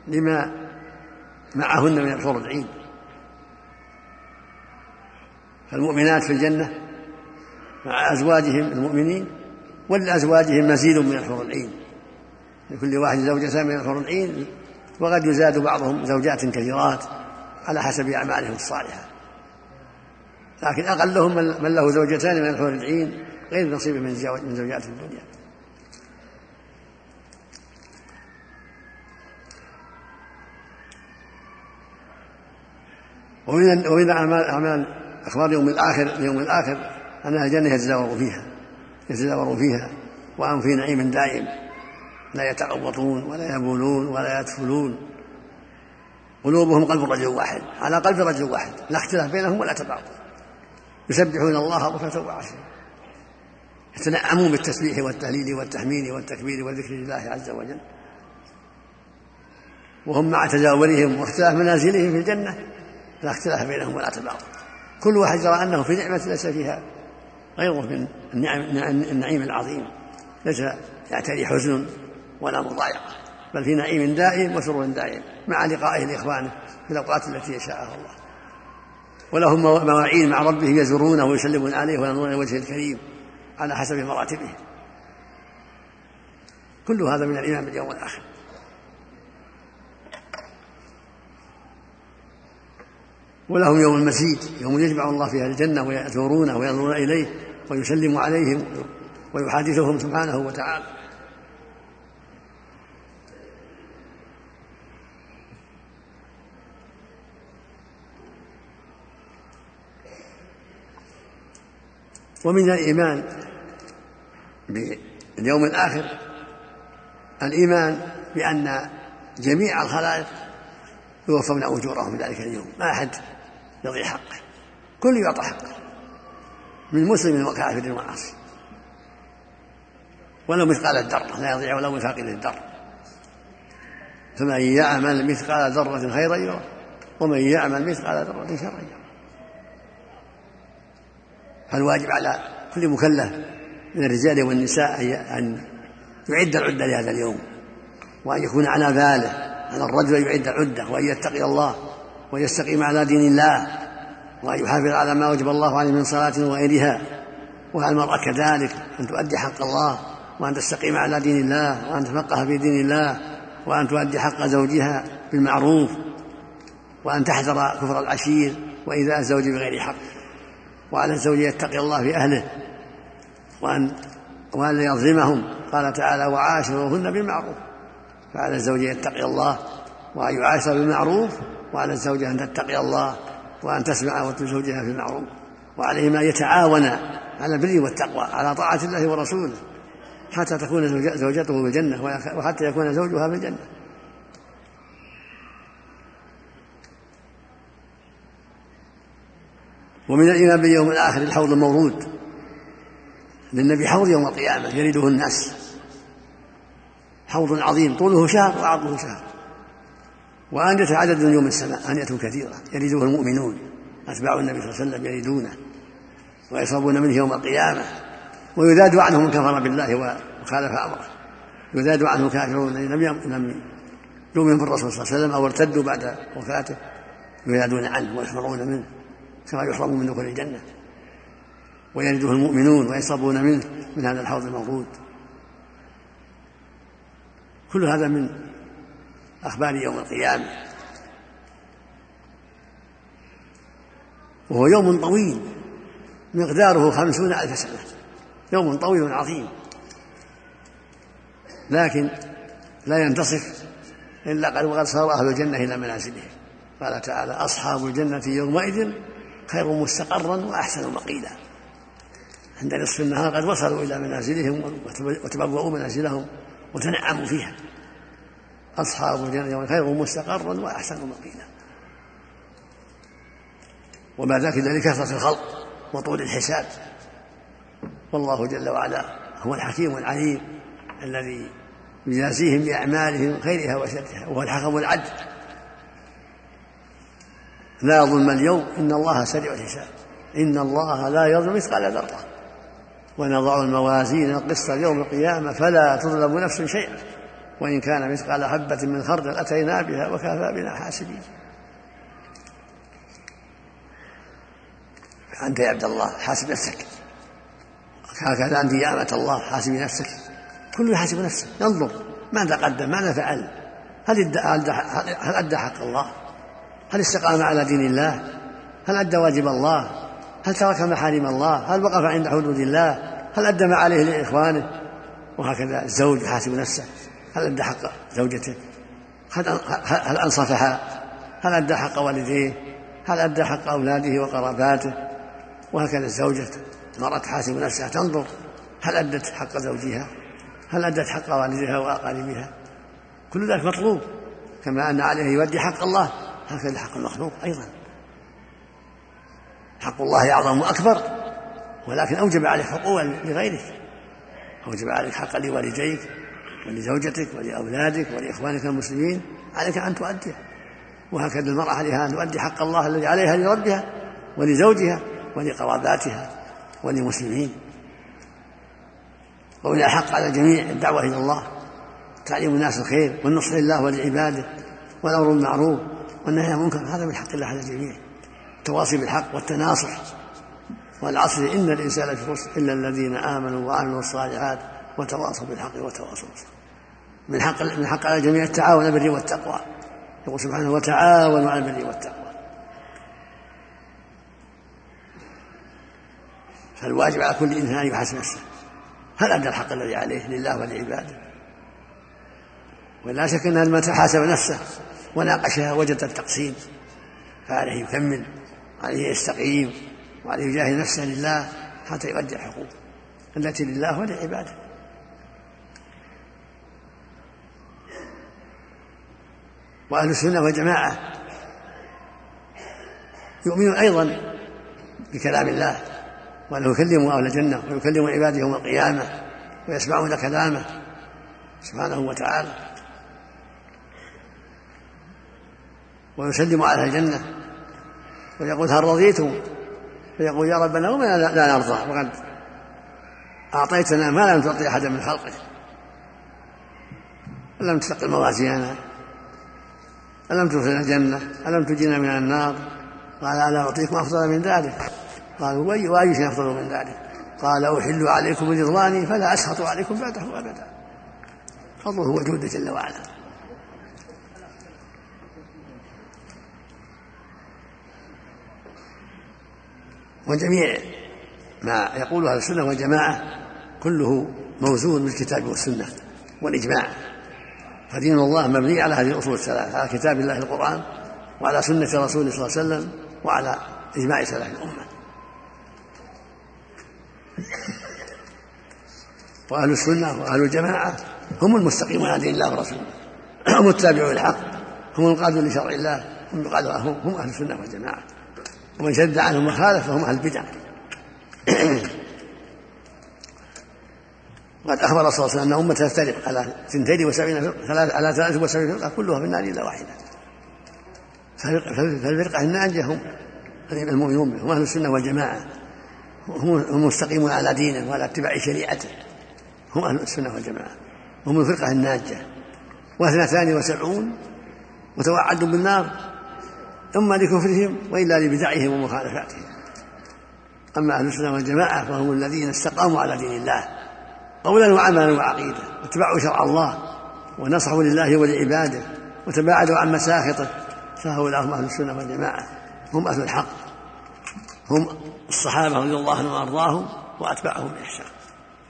لما معهن من الحور العين. فالمؤمنات في الجنة مع أزواجهم المؤمنين ولأزواجهم مزيد من الحور العين. لكل واحد زوجتان من الحور العين وقد يزاد بعضهم زوجات كثيرات على حسب أعمالهم الصالحة. لكن أقلهم من له زوجتان من الحور العين غير نصيب من من زوجات الدنيا. ومن ومن أعمال أعمال أخبار يوم الآخر اليوم الآخر أن الجنة يتزاوروا فيها يتزاوروا فيها وهم في نعيم دائم. لا يتغوطون ولا يبولون ولا يدفلون. قلوبهم قلب رجل واحد على قلب رجل واحد لا اختلاف بينهم ولا تباغض يسبحون الله بكرة وعشيا يتنعمون بالتسبيح والتهليل والتحميد والتكبير والذكر لله عز وجل. وهم مع تجاورهم واختلاف منازلهم في الجنة لا اختلاف بينهم ولا تباغض كل واحد يرى أنه في نعمة ليس فيها غيره من النعم النعيم العظيم. ليس يعتري حزن ولا مضايقة بل في نعيم دائم وسرور دائم مع لقائه لإخوانه في الأوقات التي يشاءها الله. ولهم مواعيد مع ربه يزورونه ويسلمون عليه وينظرون إلى وجهه الكريم على حسب مراتبه. كل هذا من الإيمان باليوم الآخر. ولهم يوم المزيد يوم يجمع الله فيها الجنة ويزورونه وينظرون إليه ويسلم عليهم ويحادثهم سبحانه وتعالى. ومن الإيمان. باليوم الآخر. الإيمان بأن جميع الخلائق يوفون أجورهم في ذلك اليوم. ما أحد يضيع حقه. كل يعطى حقه. من مسلم وكافر وعاصي ولو مثقال الذرة لا يضيع ولو مثاقل الذرة فمن يعمل مثقال ذرة خيرا يره ومن يعمل مثقال ذرة شرا يره فالواجب على كل مكلف من الرجال والنساء أن يعد العدة لهذا اليوم وأن يكون على باله أن الرجل يعد العدة وأن يتقي الله ويستقيم على دين الله وأن يحافظ على ما وجب الله عليه من صلاة وغيرها. وعلى المرأة كذلك أن تؤدي حق الله وأن تستقيم على دين الله وأن تفقه في دين الله وأن تؤدي حق زوجها بالمعروف وأن تحذر كفر العشير وإيذاء الزوج بغير حق. وعلى الزوج يتقي الله في أهله وأن وأن يظلمهم قال تعالى وعاشروهن بالمعروف. فعلى الزوج يتقي الله وأن يعاشر بالمعروف وعلى الزوجة أن تتقي الله وأن تسمع زوجها في المعروف. وعليهما يتعاونا على البر والتقوى على طاعة الله ورسوله حتى تكون زوجته في الجنة وحتى يكون زوجها في الجنة. ومن الإيمان باليوم الآخر الحوض المورود. للنبي حوض يوم القيامة يريده الناس. حوض عظيم طوله شهر وعرضه شهر. وأنية عدد نجوم السماء أنية كثيرة يريده المؤمنون. أتباع النبي صلى الله عليه وسلم يريدونه ويشربون منه يوم القيامة. ويذاد عنه من كفر بالله وخالف أمره. يذاد عنه كافرون. لم لم يؤمن بالرسول صلى الله عليه وسلم أو ارتدوا بعد وفاته. يذادون عنه ويحفرون منه. كما يحرم من دخول الجنة. ويرده المؤمنون ويشربون منه من هذا الحوض الموجود كل هذا من أخبار يوم القيامة. وهو يوم طويل مقداره خمسون ألف سنة. يوم طويل عظيم. لكن لا ينتصف إلا قد وقد صار أهل الجنة إلى منازلهم قال تعالى أصحاب الجنة يومئذ خير مستقرا وأحسن مقيلا. عند نصف النهار قد وصلوا إلى منازلهم وتبوأوا منازلهم وتنعموا فيها. أصحاب الجنة خير مستقرا وأحسن مقيلا. وما ذاك إلا لكثرة الخلق وطول الحساب. والله جل وعلا هو الحكيم العليم الذي يجازيهم بأعمالهم خيرها وشرها. وهو الحكم العدل. لا ظلم اليوم إن الله سريع الحساب. إن الله لا يظلم مثقال ذرة. ونضع الموازين القسط يوم القيامة فلا تظلم نفس شيئا. وإن كان مثقال حبة من خردل أتينا بها وكفى بنا حاسبين. أنت يا عبد الله حاسب نفسك. هكذا أنت يا أمة الله حاسبي نفسك. كل يحاسب نفسه. ينظر ماذا قدم ماذا فعل. هل هل أدى حق الله؟ هل استقام على دين الله؟ هل أدى واجب الله؟ هل ترك محارم الله؟ هل وقف عند حدود الله؟ هل أدى ما عليه لإخوانه؟ وهكذا الزوج يحاسب نفسه. هل أدى حق زوجته؟ هل أنصفها؟ هل أدى حق والديه؟ هل أدى حق أولاده وقراباته؟ وهكذا الزوجة المرأة تحاسب نفسها. تنظر. هل أدت حق زوجها؟ هل أدت حق والدها وأقاربها؟ كل ذلك مطلوب. كما أن عليه يؤدي حق الله. هكذا حق المخلوق أيضا. حق الله أعظم وأكبر ولكن أوجب عليك حقوقا لغيرك. أوجب عليك حقا لوالديك ولزوجتك ولأولادك ولإخوانك المسلمين عليك أن تؤديه وهكذا المرأة عليها أن تؤدي حق الله الذي عليها لربها ولزوجها ولقراباتها وللمسلمين ومن الحق على الجميع الدعوة إلى الله تعليم الناس الخير والنصر لله ولعباده والأمر بالمعروف والنهي عن المنكر هذا من حق الله على الجميع التواصي بالحق والتناصح والعصر إن الإنسان لفي خسر إلا الذين آمنوا وعملوا الصالحات وتواصوا بالحق وتواصوا من حق من حق على الجميع التعاون بالبر والتقوى. يقول سبحانه وتعاونوا على البر والتقوى. فالواجب على كل إنسان أن يحاسب نفسه. هل أدى الحق الذي عليه لله ولعباده؟ ولا شك أن من تحاسب نفسه. وناقشها وجد التقسيم فعليه يكمل وعليه يستقيم وعليه يجاهد نفسه لله حتى يؤدي الحقوق التي لله ولعباده. وأهل السنة والجماعة يؤمنون أيضا بكلام الله وأنه يكلم أهل الجنة ويكلم عباده يوم القيامة ويسمعون كلامه سبحانه وتعالى. ويسلم على الجنة ويقول هل رضيتم؟ فيقول يا ربنا وما لا نرضى. وقد أعطيتنا ما لم تعطي أحدا من خلقك. ألم تثقل موازينا ألم تدخلنا الجنة؟ ألم تجينا من النار؟ قال ألا أعطيكم أفضل من ذلك؟ قالوا وأي شيء أفضل من ذلك؟ قال أحل عليكم رضواني فلا أسخط عليكم بعده أبدا. فضله وجوده جل وعلا. وجميع ما يقوله أهل السنة والجماعة كله موزون بالكتاب والسنة والإجماع. فدين الله مبني على هذه الأصول الثلاث على كتاب الله القرآن وعلى سنة رسوله صلى الله عليه وسلم وعلى إجماع سلف الأمة. وأهل السنة وأهل الجماعة هم المستقيمون على دين الله ورسوله. هم التابعون الحق هم القادون لشرع الله هم هم أهل السنة والجماعة. ومن شد عنهم وخالف فهم أهل البدع. وقد أخبر صلى الله عليه وسلم أن أمته تفترق على اثنتين وسبعين فرقة على ثلاث وسبعين فرقة كلها في النار إلا واحدة. فالفرقة الناجية هم المؤمنون هم أهل السنة والجماعة. هم المستقيمون على دينه وعلى اتباع شريعته. هم أهل السنة والجماعة. هم الفرقة الناجية واثنتان وسبعون متوعد بالنار. إما لكفرهم وإلا لبدعهم ومخالفاتهم. أما أهل السنة والجماعة فهم الذين استقاموا على دين الله قولا وعملا وعقيدة واتبعوا شرع الله ونصحوا لله ولعباده وتباعدوا عن مساخطه. فهؤلاء هم أهل السنة والجماعة هم أهل الحق هم الصحابة رضي الله عنهم وأرضاهم وأتباعهم بإحسان.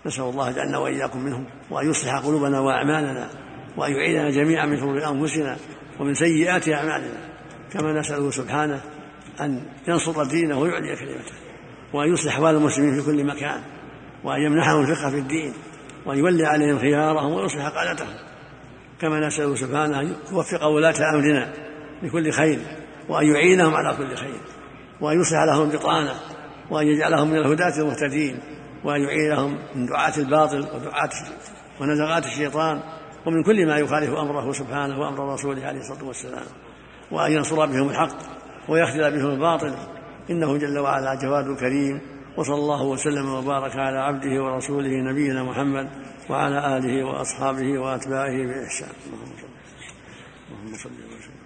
نسأل الله جعلنا وإياكم منهم وأن يصلح قلوبنا وأعمالنا وأن يعيدنا جميعا من شرور أنفسنا ومن سيئات أعمالنا. كما نسأله سبحانه أن ينصر دينه ويعلي كلمته وأن يصلح أحوال المسلمين في كل مكان وأن يمنحهم الفقه في الدين وأن يولي عليهم خيارهم ويصلح قادتهم. كما نسأله سبحانه أن يوفق ولاة أمرنا لكل خير وأن يعينهم على كل خير وأن يصلح لهم بطانة وأن يجعلهم من الهداة المهتدين وأن يعينهم من دعاة الباطل ودعاة ونزغات الشيطان ومن كل ما يخالف أمره سبحانه وأمر رسوله عليه الصلاة والسلام. وأن ينصر بهم الحق ويخذل بهم الباطل. إنه جل وعلا جواد كريم. وصلى الله وسلم وبارك على عبده ورسوله نبينا محمد وعلى آله وأصحابه وأتباعه بإحسان. اللهم صل وسلم.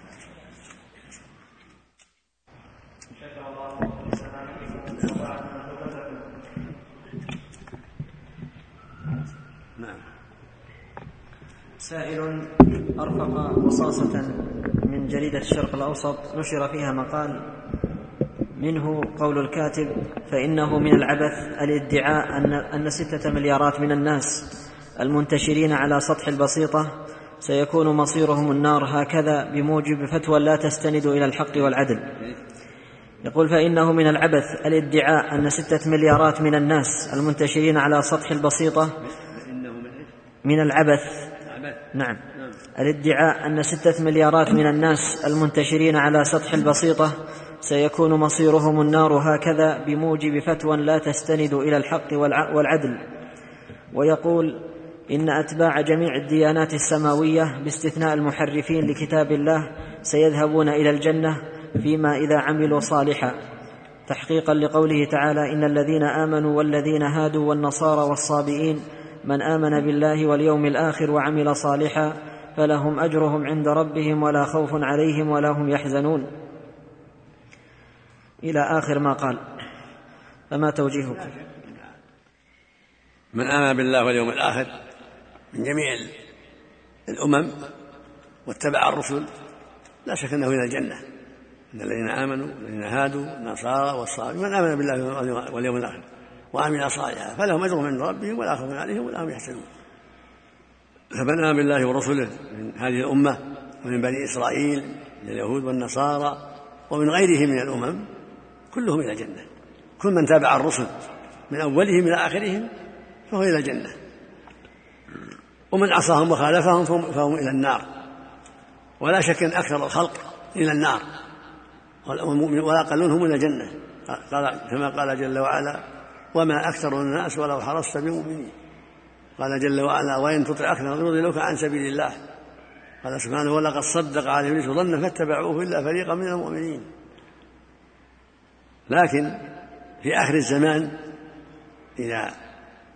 نعم. سائل أرفق رصاصة من جريدة الشرق الأوسط نشر فيها مقال منه قول الكاتب فإنه من العبث الادعاء أن أن ستة مليارات من الناس المنتشرين على سطح البسيطة سيكون مصيرهم النار هكذا بموجب فتوى لا تستند إلى الحق والعدل. يقول فإنه من العبث الادعاء أن ستة مليارات من الناس المنتشرين على سطح البسيطة من العبث. نعم. الادعاء أن ستة مليارات من الناس المنتشرين على سطح البسيطة سيكون مصيرهم النار هكذا بموجب فتوى لا تستند إلى الحق والعدل. ويقول إن أتباع جميع الديانات السماوية باستثناء المحرفين لكتاب الله سيذهبون إلى الجنة فيما إذا عملوا صالحا. تحقيقا لقوله تعالى إن الذين آمنوا والذين هادوا والنصارى والصابئين من آمن بالله واليوم الآخر وعمل صالحا فلهم أجرهم عند ربهم ولا خوف عليهم ولا هم يحزنون. إلى آخر ما قال. فما توجيهكم من آمن بالله واليوم الآخر من جميع الأمم واتبع الرسل لا شك أنه إلى الجنة. إن الذين آمنوا والذين هادوا النصارى والصابئين من آمن بالله واليوم الآخر وعمل صالحا فلهم أجرهم عند ربهم ولا خوف عليهم ولا هم يحزنون. آمن بالله ورسله من هذه الأمة ومن بني إسرائيل من اليهود والنصارى ومن غيرهم من الأمم كلهم إلى الجنة كل من تابع الرسل من أولهم إلى آخرهم فهو إلى الجنة ومن عصاهم وخالفهم فهم إلى النار. ولا شك أن أكثر الخلق إلى النار. والأقلون هم إلى الجنة قال كما قال جل وعلا وما أكثر الناس ولو حرصت بمؤمنين. قال جل وعلا وإن تطع أكثر يضلوك عن سبيل الله. قال سبحانه ولقد صدق على ابليس ظن فاتبعوه إلا فريقا من المؤمنين. لكن في آخر الزمان إذا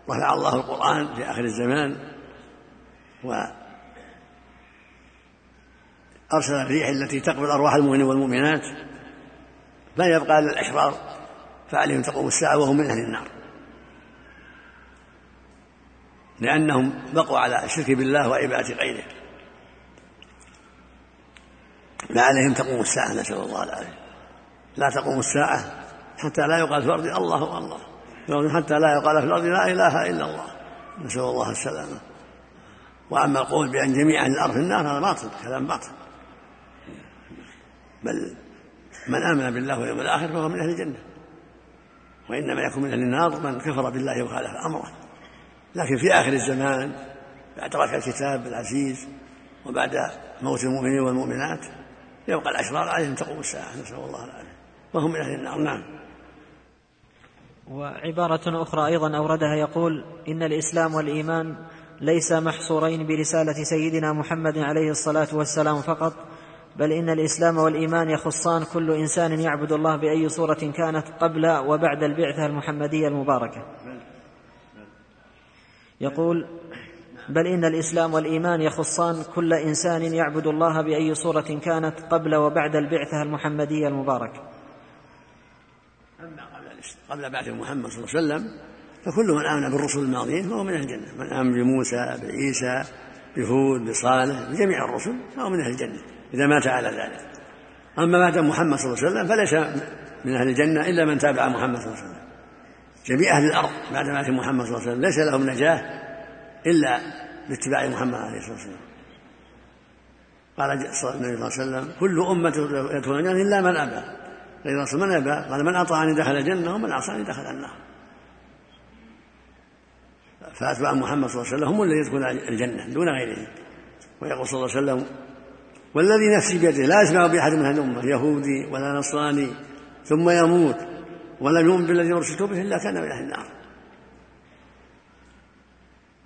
رفع الله القرآن في آخر الزمان وأرسل الريح التي تقبل أرواح المؤمنين والمؤمنات لا يبقى إلا الأشرار فعليهم تقوم الساعة وهم من أهل النار. لأنهم بقوا على الشرك بالله وعبادة غيره. لا عليهم تقوم الساعة نسأل الله العافية. لا تقوم الساعة حتى لا يقال في الأرض الله الله. حتى لا يقال في الأرض لا إله إلا الله. نسأل الله السلامة. وأما القول بأن جميع أهل الأرض في النار هذا باطل كلام باطل. بل من آمن بالله واليوم الآخر فهو من أهل الجنة. وإنما يكون من أهل النار من كفر بالله وخالف أمره. لكن في آخر الزمان بعد ترك الكتاب العزيز وبعد موت المؤمنين والمؤمنات يبقى الأشرار عليهم تقوم الساعة. نسأل الله العافية. وهم من أهل النار نعم. وعبارة أخرى أيضا أوردها يقول إن الإسلام والإيمان ليس محصورين برسالة سيدنا محمد عليه الصلاة والسلام فقط بل إن الإسلام والإيمان يخصان كل إنسان يعبد الله بأي صورة كانت قبل وبعد البعثة المحمدية المباركة. يقول بل إن الإسلام والإيمان يخصان كل إنسان يعبد الله بأي صورة كانت قبل وبعد البعثة المحمدية المباركة. أما قبل بعث محمد صلى الله عليه وسلم فكل من آمن بالرسل الماضيين فهو من أهل الجنة. من آمن بموسى بعيسى بهود بصالح بجميع الرسل فهو من أهل الجنة إذا مات على ذلك. أما بعد محمد صلى الله عليه وسلم فليس من أهل الجنة إلا من تابع محمد صلى الله عليه وسلم. جميع أهل الأرض بعد مات محمد صلى الله عليه وسلم. ليس لهم نجاة إلا باتباع محمد عليه الصلاة والسلام. قال النبي صلى الله عليه وسلم كل أمة يدخلون الجنة إلا من أبى. غير الرسول من أبى؟ قال من أطاعني دخل الجنة ومن عصاني دخل النار. فأتباع محمد صلى الله عليه وسلم هم الذين يدخلون الجنة دون غيرهم. ويقول صلى الله عليه وسلم والذي نفسي بيده لا يسمع بأحد من هذه الأمة يهودي ولا نصراني ثم يموت. ولم يؤمن بالذي أرسلت به إلا كان من أهل النار.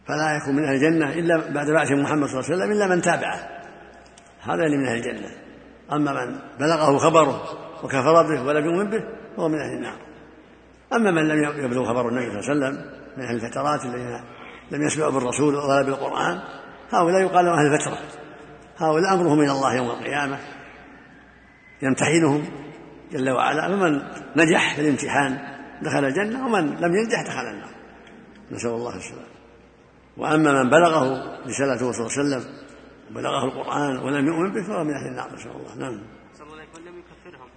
فلا يكون من أهل الجنة إلا بعد بعث محمد صلى الله عليه وسلم إلا من تابعه. هذا اللي من أهل الجنة. أما من بلغه خبره وكفر به ولم يؤمن به فهو من أهل النار. أما من لم يبلغ خبر النبي صلى الله عليه وسلم من أهل الفترات الذين لم يسمعوا بالرسول ولا بالقرآن هؤلاء يقال أهل الفترة. هؤلاء أمرهم إلى الله يوم القيامة. يمتحنهم جل وعلا. فمن نجح في الامتحان دخل الجنة ومن لم ينجح دخل النار. نسأل الله السلامة. وأما من بلغه رسالته صلى الله عليه وسلم وبلغه القرآن ولم يؤمن به فهو من أهل النار. نسأل الله. نعم. صلى الله عليه وسلم لم يكفرهم.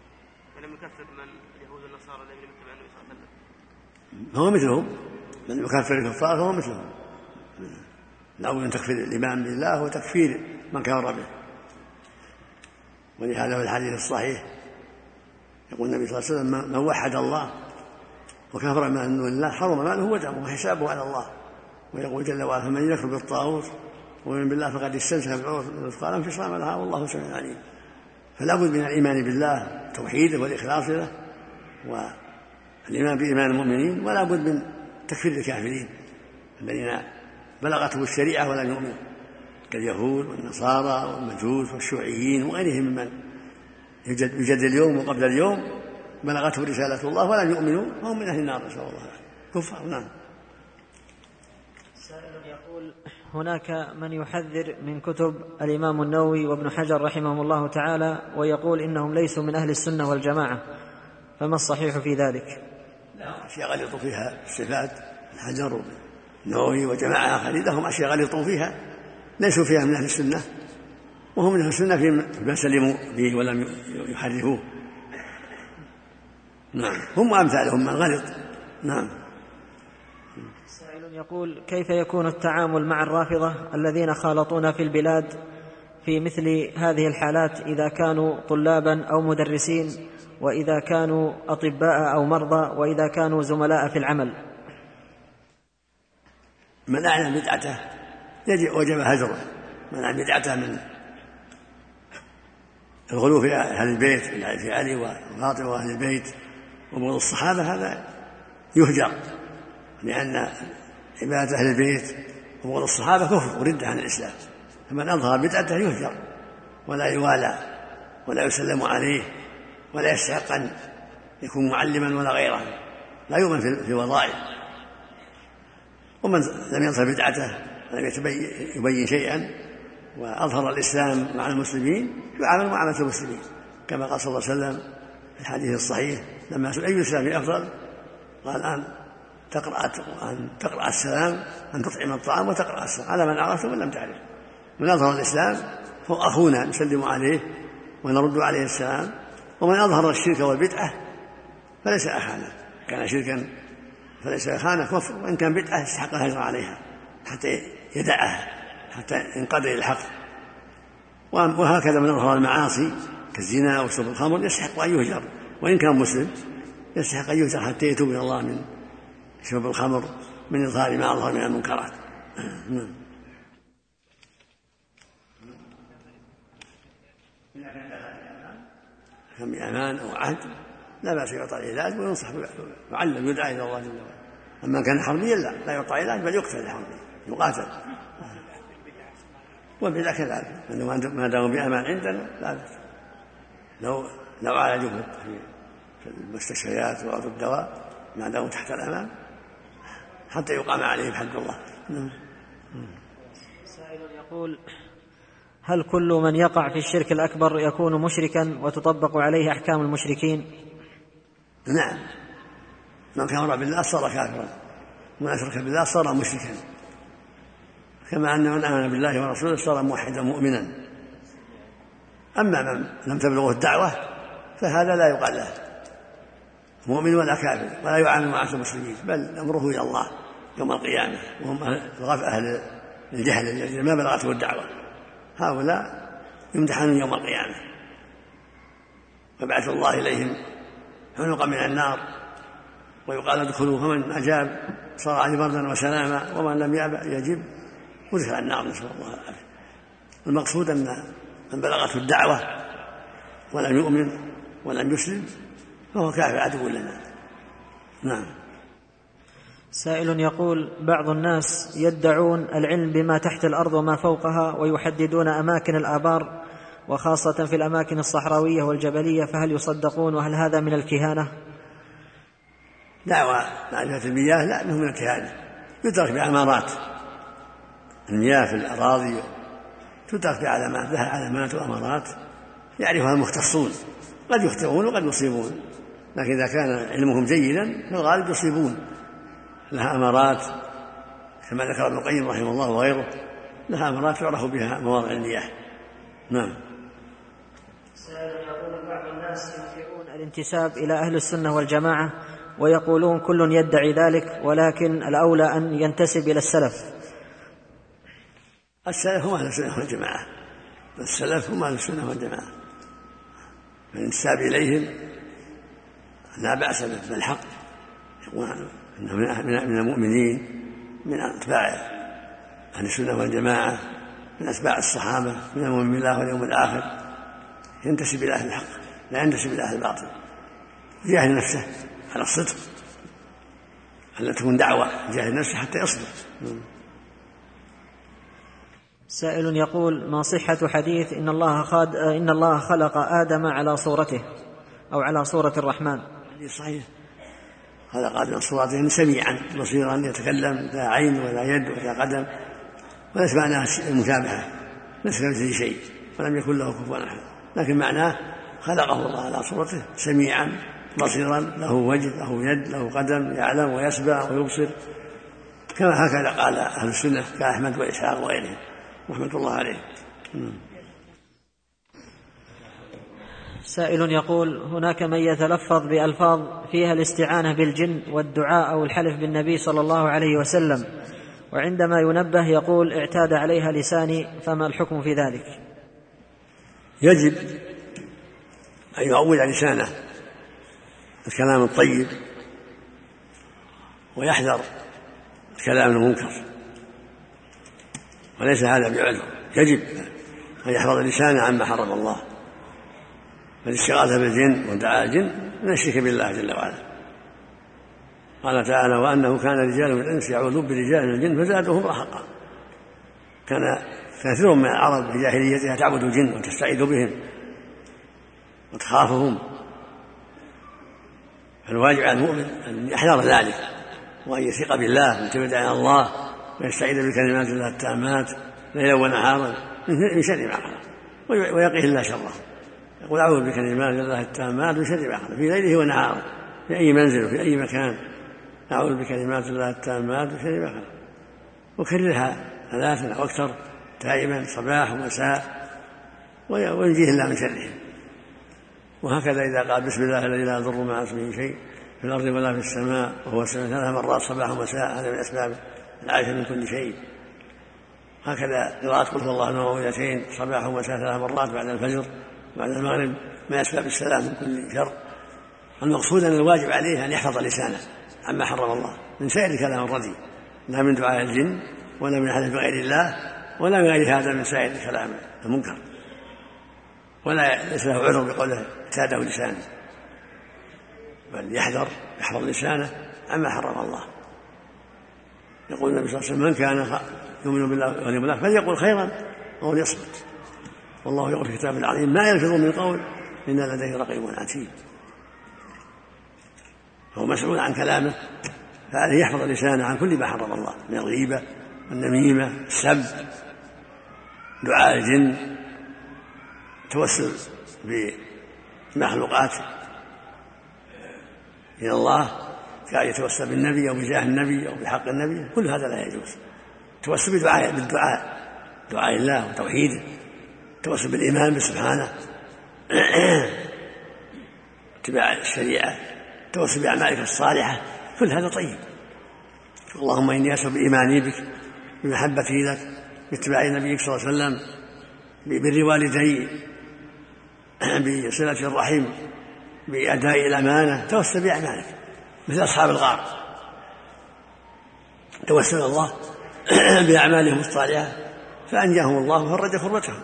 ولم يكفر من؟ اليهود والنصارى الذين يتبعون النبي صلى الله عليه وسلم. فهو مثلهم. من يكفر الكفار فهو مثلهم. الأول أن تكفير الإيمان بالله وتكفير من كفر به. ولهذا في الحديث الصحيح. يقول النبي صلى الله عليه وسلم من وحد الله وكفر من دون الله حرم ماله ودمه وحسابه على الله. ويقول جل وعلا فمن يكفر بالطاغوت ومن بالله فقد استمسك بالعروة الوثقى انفصام لها والله سميع عليم. فلا بد من الإيمان بالله توحيده والإخلاص له والإيمان بإيمان المؤمنين ولا بد من تكفير الكافرين الذين بلغتهم الشريعة ولم يؤمنوا كاليهود والنصارى والمجوس والشيوعيين وغيرهم ممن يوجد, يوجد اليوم وقبل اليوم بلغته رسالة الله ولم يؤمنوا فهم من أهل النار نسأل الله كفار نعم. يقول هناك من يحذر من كتب الإمام النووي وابن حجر رحمهم الله تعالى ويقول إنهم ليسوا من أهل السنة والجماعة فما الصحيح في ذلك؟ لا أشياء غلطوا فيها الصفات الحجر النووي وجماعة آخرين لهم أشياء غلطوا فيها ليسوا فيها من أهل السنة. وهم من السنة فيما سلموا به ولم يحرفوه. نعم. هم أمثالهم من غلط نعم. سائل يقول كيف يكون التعامل مع الرافضة الذين خالطونا في البلاد في مثل هذه الحالات إذا كانوا طلابا أو مدرسين وإذا كانوا أطباء أو مرضى وإذا كانوا زملاء في العمل؟ من أعلم بدعته. يجب وجب هجره. من أعلم بدعته من الغلو في أهل البيت في علي وفاطمة وأهل البيت وبغض الصحابة هذا يهجر لأن عبادة أهل البيت وبغض الصحابة كفر وردة عن الإسلام. فمن أظهر بدعته يهجر ولا يوالى ولا يسلم عليه ولا يستحق أن يكون معلما ولا غيره. لا يؤمن في الوظائف. ومن لم يظهر بدعته ولم يبين شيئا وأظهر الإسلام مع المسلمين يعامل معاملة المسلمين. كما قال صلى الله عليه وسلم في الحديث الصحيح لما سئل أي الإسلام أفضل؟ قال أن تقرأ أن تقرأ السلام أن تطعم الطعام وتقرأ السلام على من عرفت ومن لم تعرف. من أظهر الإسلام فهو أخونا نسلم عليه ونرد عليه السلام ومن أظهر الشرك والبدعة فليس أخانا. كان شركا فليس أخانا كفر وإن كان بدعة يستحق الهجر عليها حتى يدعها. حتى إلى الحق. وهكذا من أظهر المعاصي كالزنا وشرب الخمر يستحق أن يهجر. وإن كان مسلم يستحق أن يهجر حتى يتوب إلى الله من شرب الخمر من إظهار ما أظهر من المنكرات. نعم. كان بأمان أو عهد لا بأس يعطى العلاج وينصح يعلم يدعى إلى الله جل وعلا. أما كان حربيا لا. لا يعطى علاج بل يقتل الحربي يقاتل. والبدع كذلك ما داموا بأمان عندنا لا بأس لو لو عالجوه في المستشفيات وأرض الدواء ما داموا تحت الأمان حتى يقام عليهم حد الله. نعم. سائل يقول هل كل من يقع في الشرك الأكبر يكون مشركا وتطبق عليه أحكام المشركين؟ نعم. من كفر بالله صار كافرا. ومن أشرك بالله صار مشركا. كما أن من آمن بالله ورسوله صار موحدا مؤمنا. أما من لم تبلغه الدعوة فهذا لا يقال له. مؤمن ولا كافر ولا يعامل معاشر المسلمين بل أمره إلى الله يوم القيامة وهم أهل الجهل الذين ما بلغته الدعوة. هؤلاء يمتحنون يوم القيامة. ويبعث الله إليهم عنقا من النار ويقال ادخلوا فمن أجاب صار عليه بردا وسلاما ومن لم يجب ودخل النار نسأل الله العافية المقصود أن من بلغته الدعوة ولم يؤمن ولم يسلم فهو كافر عدو لنا. نعم. سائل يقول بعض الناس يدعون العلم بما تحت الأرض وما فوقها ويحددون أماكن الآبار وخاصة في الأماكن الصحراوية والجبلية فهل يصدقون وهل هذا من الكهانة؟ دعوى معرفه المياه لا إنه من الكهانة. يدرك بامارات المياه في الأراضي تدرك بعلامات لها علامات وأمارات يعرفها المختصون. قد يخطئون وقد يصيبون لكن إذا كان علمهم جيدا فالغالب يصيبون. لها أمارات كما ذكر ابن القيم رحمه الله وغيره لها أمارات يعرف بها مواضع المياه نعم. يقول بعض الناس ينكرون الانتساب إلى أهل السنة والجماعة ويقولون كل يدعي ذلك ولكن الأولى أن ينتسب إلى السلف. السلف هم أهل السنة والجماعة. السلف هم أهل السنة والجماعة. الانتساب إليهم لا بأس به بل حق إنه من المؤمنين من أتباع أهل السنة والجماعة من أتباع الصحابة من المؤمن بالله واليوم الآخر. ينتسب إلى أهل الحق لا ينتسب إلى أهل الباطل. يجاهد نفسه على الصدق ألا تكون دعوة يجاهد نفسه حتى يصدق. سائل يقول ما صحة حديث إن الله خاد إن الله خلق آدم على صورته أو على صورة الرحمن حديث صحيح. خلق آدم صورته سميعا بصيرا يتكلم لا عين ولا يد ولا قدم وليس معناه المشابهة ليس كمثله شيء ولم يكن له كفوا أحد. لكن معناه خلقه الله على صورته سميعا بصيرا له وجه له يد له قدم يعلم ويسمع ويبصر. كما هكذا قال أهل السنة كأحمد وإسحاق وغيرهم. رحمة الله عليهم سائل يقول هناك من يتلفظ بألفاظ فيها الاستعانة بالجن والدعاء أو الحلف بالنبي صلى الله عليه وسلم وعندما ينبه يقول اعتاد عليها لساني فما الحكم في ذلك؟ يجب أن يعود لسانه الكلام الطيب ويحذر الكلام المنكر. وليس هذا بعذر يجب أن يحفظ لسانه عما حرم الله. فالاستغاثة بالجن ودعاء الجن من الشرك بالله جل وعلا. قال تعالى وأنه كان رجال من الإنس يعوذون برجال من الجن فزادوهم رهقا. كان كثير من العرب في جاهليتها تعبد الجن وتستعيذ بهم وتخافهم. فالواجب على المؤمن أن يحذر ذلك وأن يثق بالله ويعتمد على الله. ويستعيذ بكلمات الله التامات ليلا ونهارا من شر ما خلق ويقيه الله شره. يقول أعوذ بكلمات الله التامات من شر ما خلق في ليله ونهاره في أي منزل وفي أي مكان. أعوذ بكلمات الله التامات من شر ما خلق وكررها ثلاثا أو أكثر دائما صباح ومساء. وينجيه الله من شرهم وهكذا إذا قال بسم الله الذي لا يضر مع اسمه شيء في الأرض ولا في السماء وهو السماء ثلاث مرات صباح ومساء. هذا من أسباب العافية من كل شيء. هكذا قراءة قل هو الله المعوذتين صباح ومساء ثلاث مرات بعد الفجر بعد المغرب من أسباب السلام من كل شر. المقصود أن الواجب عليه أن يحفظ لسانه عما حرم الله من سائر الكلام الردي لا من دعاء الجن ولا من حدث بغير الله ولا من غير هذا من سائر الكلام المنكر. ولا ليس له عذر بقوله اعتاده لسانه بل يحذر يحفظ لسانه عما حرم الله. يقول النبي صلى الله عليه وسلم من كان يؤمن بالله واليوم الآخر فليقل خيرا أو ليصمت. والله يقول في الكتاب العظيم ما يلفظ من قول أنا لديه رقيب عتيد. فهو مسؤول عن كلامه فعليه يحفظ لسانه عن كل ما حرم الله من الغيبة والنميمه السب دعاء الجن التوسل بمخلوقات إلى الله كأن يتوسل بالنبي أو بجاه النبي أو بحق النبي كل هذا لا يجوز. التوسل بدعاء بالدعاء دعاء الله وتوحيده التوسل بالإيمان بسبحانه اتباع الشريعة التوسل بأعمالك الصالحة كل هذا طيب. اللهم إني أسأل بإيماني بك بمحبتي لك باتباع نبيك صلى الله عليه وسلم ببر والدي بصلة الرحم بأداء الأمانة توسل بأعمالك. مثل أصحاب الغار. توسل الله بأعمالهم الصالحة فأنجاهم الله وفرج كربتهم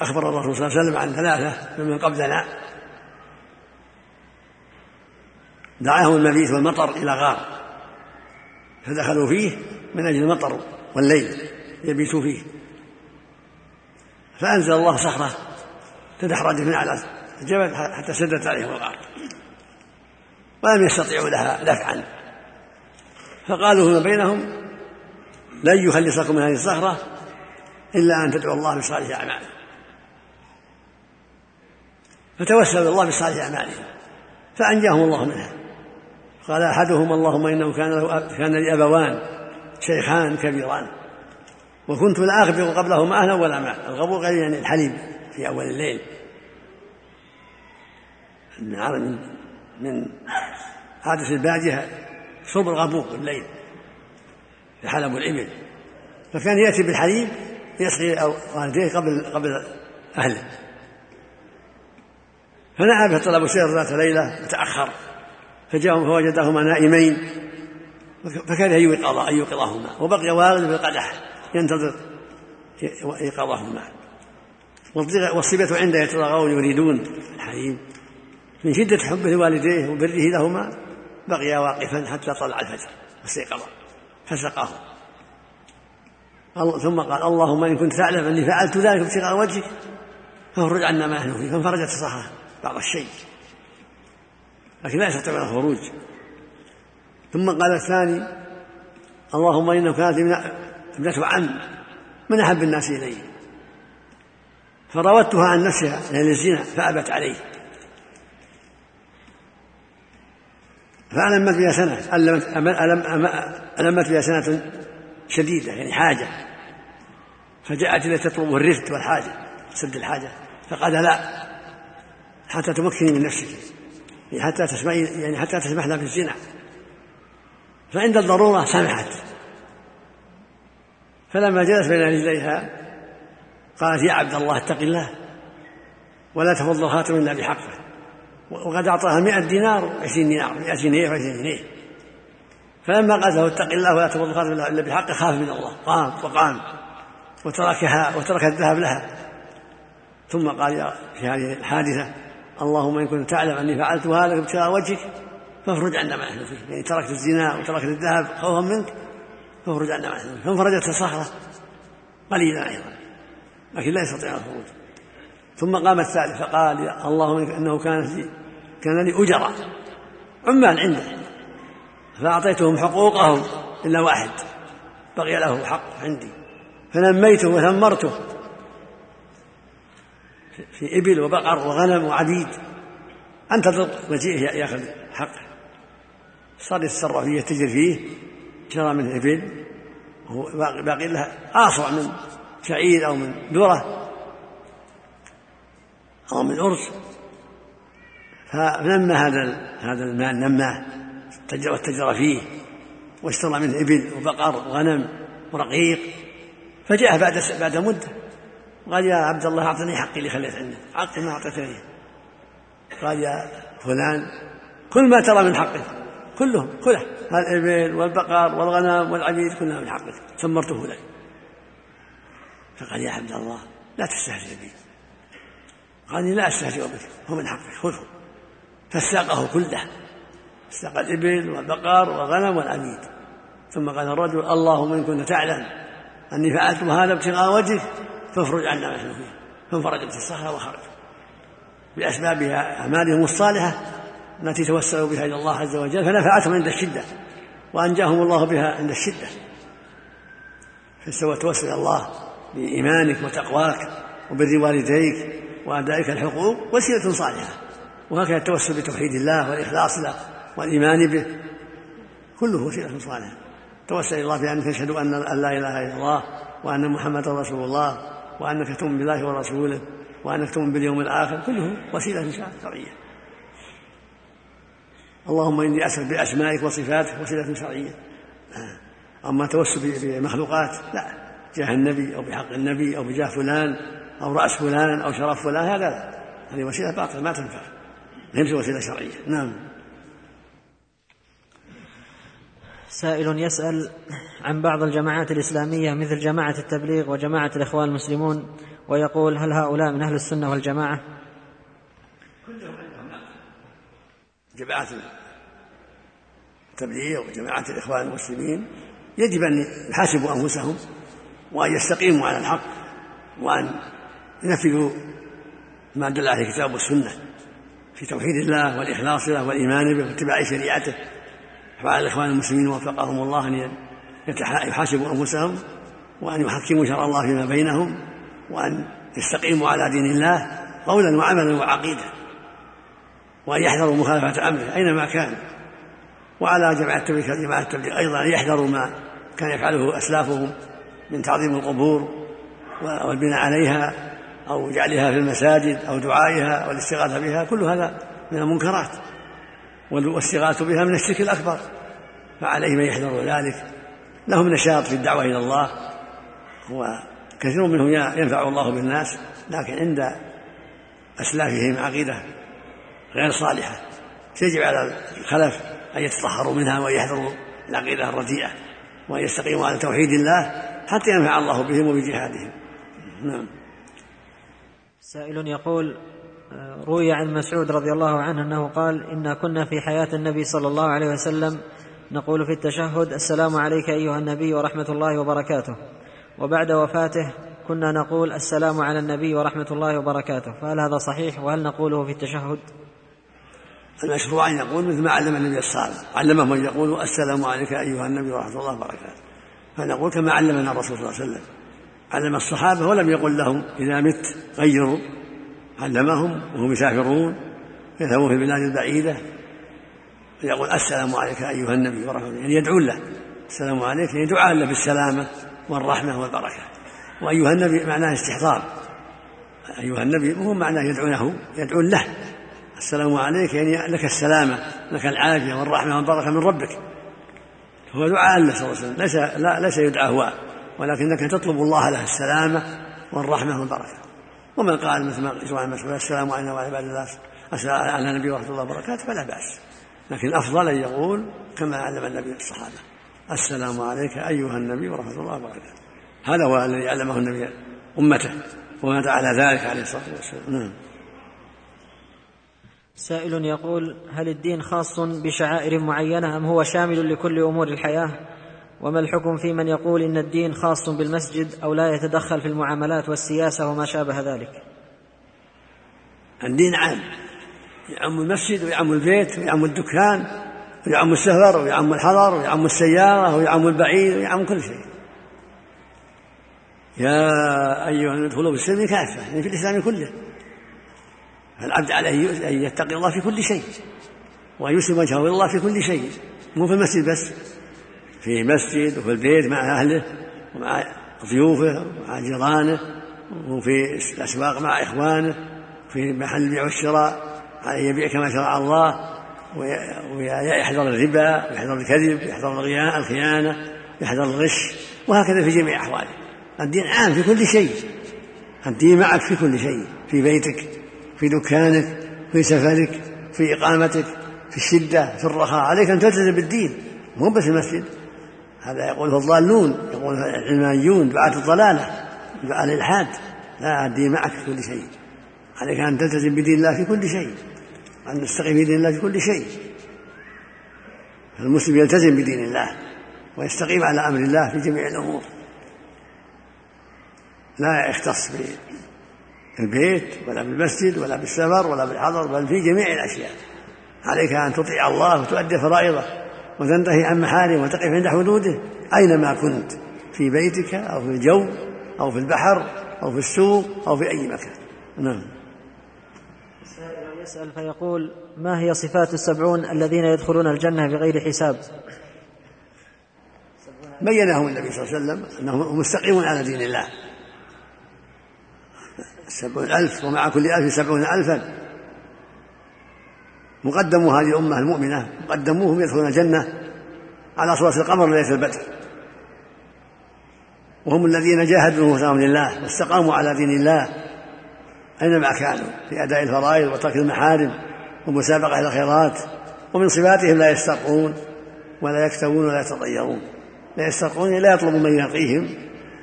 أخبر الرسول صلى الله عليه وسلم عن ثلاثة ممن قبلنا. دعاهم المبيت والمطر إلى غار. فدخلوا فيه من أجل المطر والليل يبيتوا فيه. فأنزل الله صخرة تدحرج من على الجبل حتى سدت عليهم الغار. ولم يستطيعوا لها دفعا. فقالوا فيما بينهم لن يخلصكم من هذه الصخرة إلا أن تدعوا الله بصالح أعمالكم. فتوسل الله بصالح أعمالهم فأنجاهم الله منها. قال أحدهم اللهم إنه كان له كان لي أبوان شيخان كبيران وكنت لا أغبر قبلهما أهلا ولا ماء الغبور يعني الحليب في أول الليل. من من عادة البادية شرب الغبور بالليل حلب الإبل. فكان يأتي بالحليب يسقي والديه قبل قبل أهله. فنعى به طلب سير ذات ليلة وتأخر. فجاءهم فوجدهما نائمين. فكان أن يوقظ أن يوقظهما. وبقي والد بالقدح ينتظر إيقاظهما. والصبية عنده يتراغون يريدون الحليب. من شدة حبه لوالديه وبره لهما بقي واقفا حتى طلع الفجر فاستيقظ فسقاه ثم قال اللهم إن كنت تعلم اني فعلت ذلك ابتغاء وجهك فافرج عنا ما نحن فيه فانفرجت الصخره بعض الشيء. لكن لا يستطيعون الخروج ثم قال الثاني اللهم انه كانت ابنة عم من أحب الناس إلي. فراودتها عن نفسها لأجل الزنا فأبت عليه. فألمت بها سنة ألمت بها سنة شديدة يعني حاجة. فجاءت إليه تطلب الرفد والحاجة سد الحاجة. فقال لا حتى تمكني من نفسك. يعني حتى تسمعي يعني حتى تسمح لها في الزنا فعند الضرورة سمحت. فلما جلس بين رجليها قالت يا عبد الله اتق الله ولا تفض الخاتم إلا بحقه. وقد أعطاها مئة دينار وعشرين دينار مئة جنيه وعشرين جنيه فلما قالت له اتق الله ولا تفض الخاتم إلا بحقه خاف من الله قام وقام وتركها وترك الذهب لها. ثم قال في هذه الحادثة اللهم إن كنت تعلم أني فعلت هذا ابتغاء وجهك فافرج عنا ما نحن فيه. يعني تركت الزنا وتركت الذهب خوفا منك فافرج عنا ما نحن فيه. فانفرجت الصخرة قليلا أيضا لكن لا يستطيع الخروج. ثم قام الثالث فقال اللهم إنه كان لي كان لي اجراء عمال عنده فأعطيتهم حقوقهم إلا واحد بقي له حق عندي فنميته وثمرته في إبل وبقر وغنم وعبيد انتظر مجيئه ياخذ حقه صار يتصرف فيه يتجر فيه شرى منه إبل باقي له اصع من شعير أو من ذرة. أو من أرز فنمى هذا هذا المال نماه واتجر فيه واشترى منه إبل وبقر وغنم ورقيق فجاء بعد بعد مدة قال يا عبد الله أعطني حقي اللي خليت عندك حقي ما أعطيتني. قال يا فلان كل ما ترى من حقك كلهم كله الإبل والبقر والغنم والعبيد كلها من حقك ثمرته لك. فقال يا عبد الله لا تستهزئ بي. قال لا أستهزئ بك هو من حقك خذه. فاستاقه كله. استاق الإبل والبقر والغنم والعبيد ثم قال الرجل اللهم إن كنت تعلم أني فعلت هذا ابتغاء وجهك فافرج عنا ما فيه. فانفرجت الصخرة وخرج. باسبابها أعمالهم الصالحة التي توسلوا بها إلى الله عز وجل فنفعتهم عند الشدة وأنجاهم الله بها عند الشدة. فاستوى توسل الله بإيمانك وتقواك وبر والديك. وأدائك الحقوق وسيلة صالحة. وهكذا التوسل بتوحيد الله والإخلاص له والإيمان به كله وسيلة صالحة. توسل إلى الله بأنك تشهد أن لا إله إلا الله وأن محمدا رسول الله وأنك تؤمن بالله ورسوله وأنك تؤمن باليوم الآخر كله وسيلة شرعية. اللهم إني أسأل بأسمائك وصفاتك وسيلة شرعية. أما توسل بمخلوقات لا جاه النبي أو بحق النبي أو بجاه فلان أو رأس فلان أو شرف فلان هذا لا هذه وسيلة باطلة ما تنفع. ليس وسيلة شرعية. نعم. سائل يسأل عن بعض الجماعات الإسلامية مثل جماعة التبليغ وجماعة الإخوان المسلمون ويقول هل هؤلاء من أهل السنة والجماعة؟ جماعة التبليغ وجماعة الإخوان المسلمين يجب أن يحاسبوا أنفسهم وأن يستقيموا على الحق وأن ينفذوا ما دل عليه الكتاب والسنة في توحيد الله والإخلاص له والإيمان به واتباع شريعته. فعلى الإخوان المسلمين وفقهم الله أن يحاسبوا أنفسهم وأن يحكموا شرع الله فيما بينهم وأن يستقيموا على دين الله قولا وعملا وعقيدة وأن يحذروا مخالفة أمره أينما كان. وعلى جماعة التبليغ جماعة التبليغ أيضا أن يحذروا ما كان يفعله أسلافهم من تعظيم القبور والبناء عليها أو جعلها في المساجد أو دعائها والاستغاثة بها كل هذا من المنكرات والاستغاثة بها من الشرك الأكبر فعليهم أن يحذروا ذلك. لهم نشاط في الدعوة إلى الله وكثير منهم ينفع الله بالناس لكن عند أسلافهم عقيدة غير صالحة. يجب على الخلف أن يتطهروا منها وأن يحذروا العقيدة الرديئة وأن يستقيموا على توحيد الله حتى ينفع الله بهم وبجهادهم. نعم. سائل يقول روي عن مسعود رضي الله عنه أنه قال إنا كنا في حياة النبي صلى الله عليه وسلم نقول في التشهد السلام عليك أيها النبي ورحمة الله وبركاته. وبعد وفاته كنا نقول السلام على النبي ورحمة الله وبركاته. فهل هذا صحيح؟ وهل نقوله في التشهد؟ المشروع أن يقول مثل ما علم النبي الصالح علمهم ان يقولوا السلام عليك أيها النبي ورحمة الله وبركاته. فنقول كما علمنا الرسول صلى الله عليه وسلم. علم الصحابة ولم يقل لهم إذا مت غيروا علمهم وهم يسافرون يذهبون في البلاد البعيدة يقول السلام عليك أيها النبي ورحمة الله. يعني يدعون له. السلام عليك يعني دعاء له بالسلامة والرحمة والبركة. وأيها النبي معناه استحضار. أيها النبي مو معناه يدعونه يدعون له. السلام عليك يعني لك السلامة لك العافية والرحمة والبركة من ربك. هو دعاء له صلى الله عليه وسلم. ليس لا ليس يدعى هو. ولكنك تطلب الله له السلامة والرحمة والبركة. ومن قال مثل ما عن مسعود السلام علينا وعلى عباد الله على النبي ورحمة الله وبركاته فلا بأس. لكن الافضل أن يقول كما علم النبي الصحابة السلام عليك أيها النبي ورحمة الله وبركاته. هذا هو الذي علمه النبي أمته ومات على ذلك عليه الصلاة والسلام. نعم. سائل يقول هل الدين خاص بشعائر معينة أم هو شامل لكل أمور الحياة؟ وما الحكم في من يقول إن الدين خاص بالمسجد أو لا يتدخل في المعاملات والسياسة وما شابه ذلك؟ الدين عام. يعم المسجد ويعم البيت ويعم الدكان ويعم السفر ويعم الحضر ويعم السيارة ويعم البعيد ويعم كل شيء. يا أيها ادخلوا السلم كافة يعني في الإسلام كله. فالعبد عليه أن يتقي الله في كل شيء وأن يسلم وجهه إلى الله في كل شيء. مو في المسجد بس. في مسجد وفي البيت مع أهله ومع ضيوفه ومع جيرانه وفي الأسواق مع إخوانه في محل البيع والشراء عليه يبيع كما شرع الله ويحذر الربا ويحذر الكذب ويحذر الخيانة ويحذر الغش وهكذا في جميع أحواله. الدين عام في كل شيء. الدين معك في كل شيء في بيتك في دكانك في سفرك في إقامتك في الشدة في الرخاء. عليك أن تلتزم بالدين مو بس المسجد. هذا يقوله الضالون يقول العلمانيون دعاة الضلالة دعاة الإلحاد لا الدين معك في كل شيء. عليك أن تلتزم بدين الله في كل شيء أن تستقيم بدين الله في كل شيء. المسلم يلتزم بدين الله ويستقيم على أمر الله في جميع الأمور. لا يختص بالبيت ولا بالمسجد ولا بالسفر ولا بالحضر بل في جميع الأشياء. عليك أن تطيع الله وتؤدي فرائضه. وتنتهي عن محارم وتقف عند حدوده أينما كنت في بيتك أو في الجو أو في البحر أو في السوق أو في أي مكان. نعم. يسأل فيقول ما هي صفات السبعون الذين يدخلون الجنة بغير حساب؟ بينهم النبي صلى الله عليه وسلم أنهم مستقيمون على دين الله. السبعون ألف ومع كل ألف سبعون ألفا. مقدمو هذه الأمة المؤمنة مقدموهم يدخلون الجنة على صورة القمر ليلة البدر. وهم الذين جاهدوا انفسهم لله واستقاموا على دين الله. أينما كانوا في أداء الفرائض وترك المحارم ومسابقة إلى الخيرات ومن صفاتهم لا يسترقون ولا يكتبون ولا يتطيرون. لا يسترقون لا يطلب من يرقيهم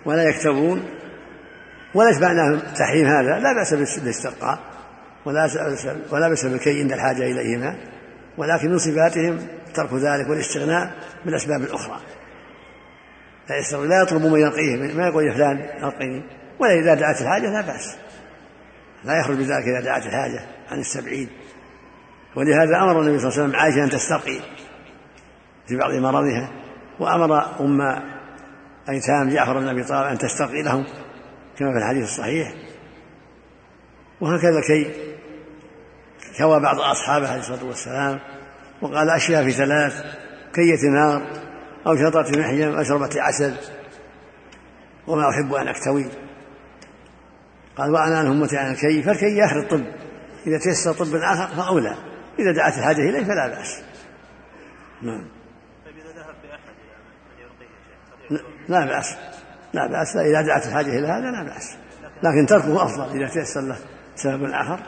ولا يكتبون وليس معناه تحريم هذا لا بأس بالاسترقاء. ولا بأس بالكي عند الحاجة إليهما ولكن من صفاتهم ترك ذلك والاستغناء بالأسباب الأخرى لا لا يطلب من يرقيه ما يقول يا فلان أرقني ولا إذا دعت الحاجة لا بأس. لا يخرج بذلك إذا دعت الحاجة عن السبعين. ولهذا أمر النبي صلى الله عليه وسلم عائشة أن تسترقي في بعض مرضها وأمر أم أيتام جعفر بن أبي طالب أن تسترقي لهم كما في الحديث الصحيح. وهكذا كي كوى بعض أصحابه عليه الصلاة والسلام وقال أشياء في ثلاث كية نار أو شطرة محجم أو شربة عسل وما أحب أن أكتوي. قال وأنا عن همتي عن الكي؟ فالكي آخر الطب. إذا تيسر طب آخر فأولى. إذا دعت الحاجة إليه فلا بأس. نعم. لا بأس. لا بأس. إذا دعت الحاجة إلى هذا لا بأس. لكن تركه أفضل. إذا تيسر له سبب آخر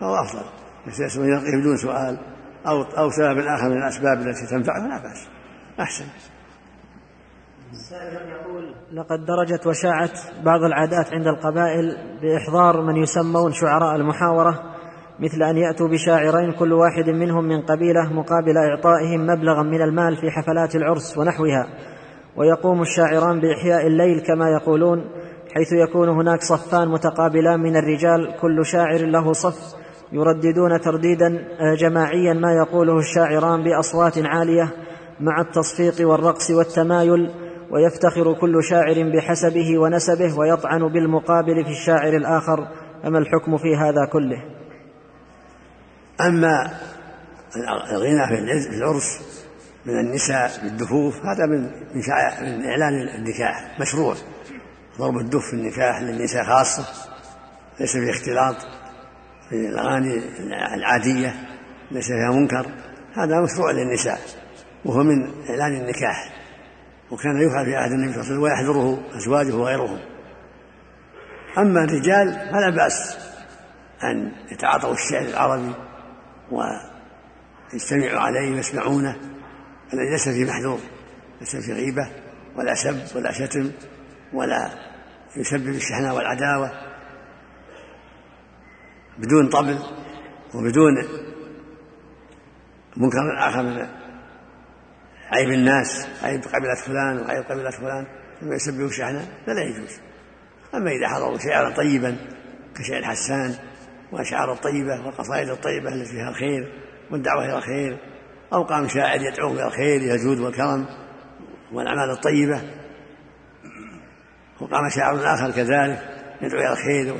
فهو أفضل. يتيسر يرقيه بدون سؤال أو أو سبب آخر من الأسباب التي تنفعه لا بأس. أحسن. سائل يقول لقد درجت وشاعت بعض العادات عند القبائل بإحضار من يسمون شعراء المحاورة مثل أن يأتوا بشاعرين كل واحد منهم من قبيلة مقابل إعطائهم مبلغا من المال في حفلات العرس ونحوها ويقوم الشاعران بإحياء الليل كما يقولون حيث يكون هناك صفان متقابلان من الرجال كل شاعر له صف يرددون ترديدا جماعيا ما يقوله الشاعران بأصوات عالية مع التصفيق والرقص والتمايل ويفتخر كل شاعر بحسبه ونسبه ويطعن بالمقابل في الشاعر الآخر. فما الحكم في هذا كله؟ أما الغنى في العرس من النساء بالدفوف هذا من من, إعلان النكاح مشروع ضرب الدف في النكاح للنساء خاصة ليس فيه اختلاط. في الأغاني العادية ليس فيها منكر هذا مشروع للنساء وهو من إعلان النكاح وكان يفعل في عهد النبي صلى الله عليه وسلم ويحضره أزواجه وغيرهم. أما الرجال فلا بأس أن يتعاطوا الشعر العربي ويجتمعوا عليه ويسمعونه الذي ليس فيه محذور ليس فيه غيبة ولا سب ولا شتم ولا يسبب الشحناء والعداوة. بدون طبل وبدون منكر آخر من عيب الناس عيب قبيلة فلان وعيب قبيلة فلان ثم يسبب الشحناء فلا يجوز. أما إذا حضروا شعرا طيبا كشعر حسان وأشعار الطيبة والقصائد الطيبة التي فيها الخير والدعوة إلى الخير أو قام شاعر يدعوهم إلى الخير الجود والكرم والأعمال الطيبة وقام شاعر آخر كذلك يدعو إلى الخير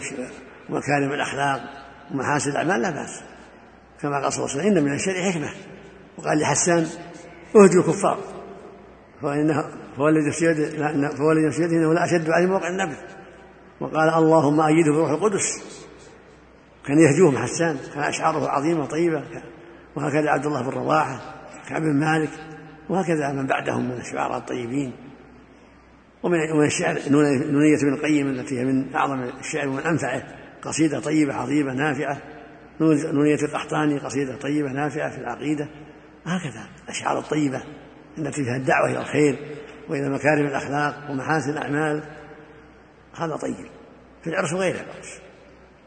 ومكارم الأخلاق ومحاسن الأعمال لا بأس. كما قال صلى الله عليه وسلم إن من الشر حكمة وقال لحسان اهجوا الكفار. فإنه فهو الذي نفسي فهو الذي نفسي إنه لا أشد عليه موقع النبي. وقال اللهم أيده بروح القدس. كان يهجوهم حسان كان أشعاره عظيمة طيبه وهكذا عبد الله بن رواحة كعب بن مالك. وهكذا من بعدهم من الشعراء الطيبين. ومن الشعر نونية بن القيم التي هي من أعظم الشعر ومن أنفعه. قصيدة طيبة عظيمة نافعة. نونية القحطاني قصيدة طيبة نافعة في العقيدة. هكذا الأشعار الطيبة التي فيها الدعوة إلى الخير وإلى مكارم الأخلاق ومحاسن الأعمال. هذا طيب. في العرس وغير العرس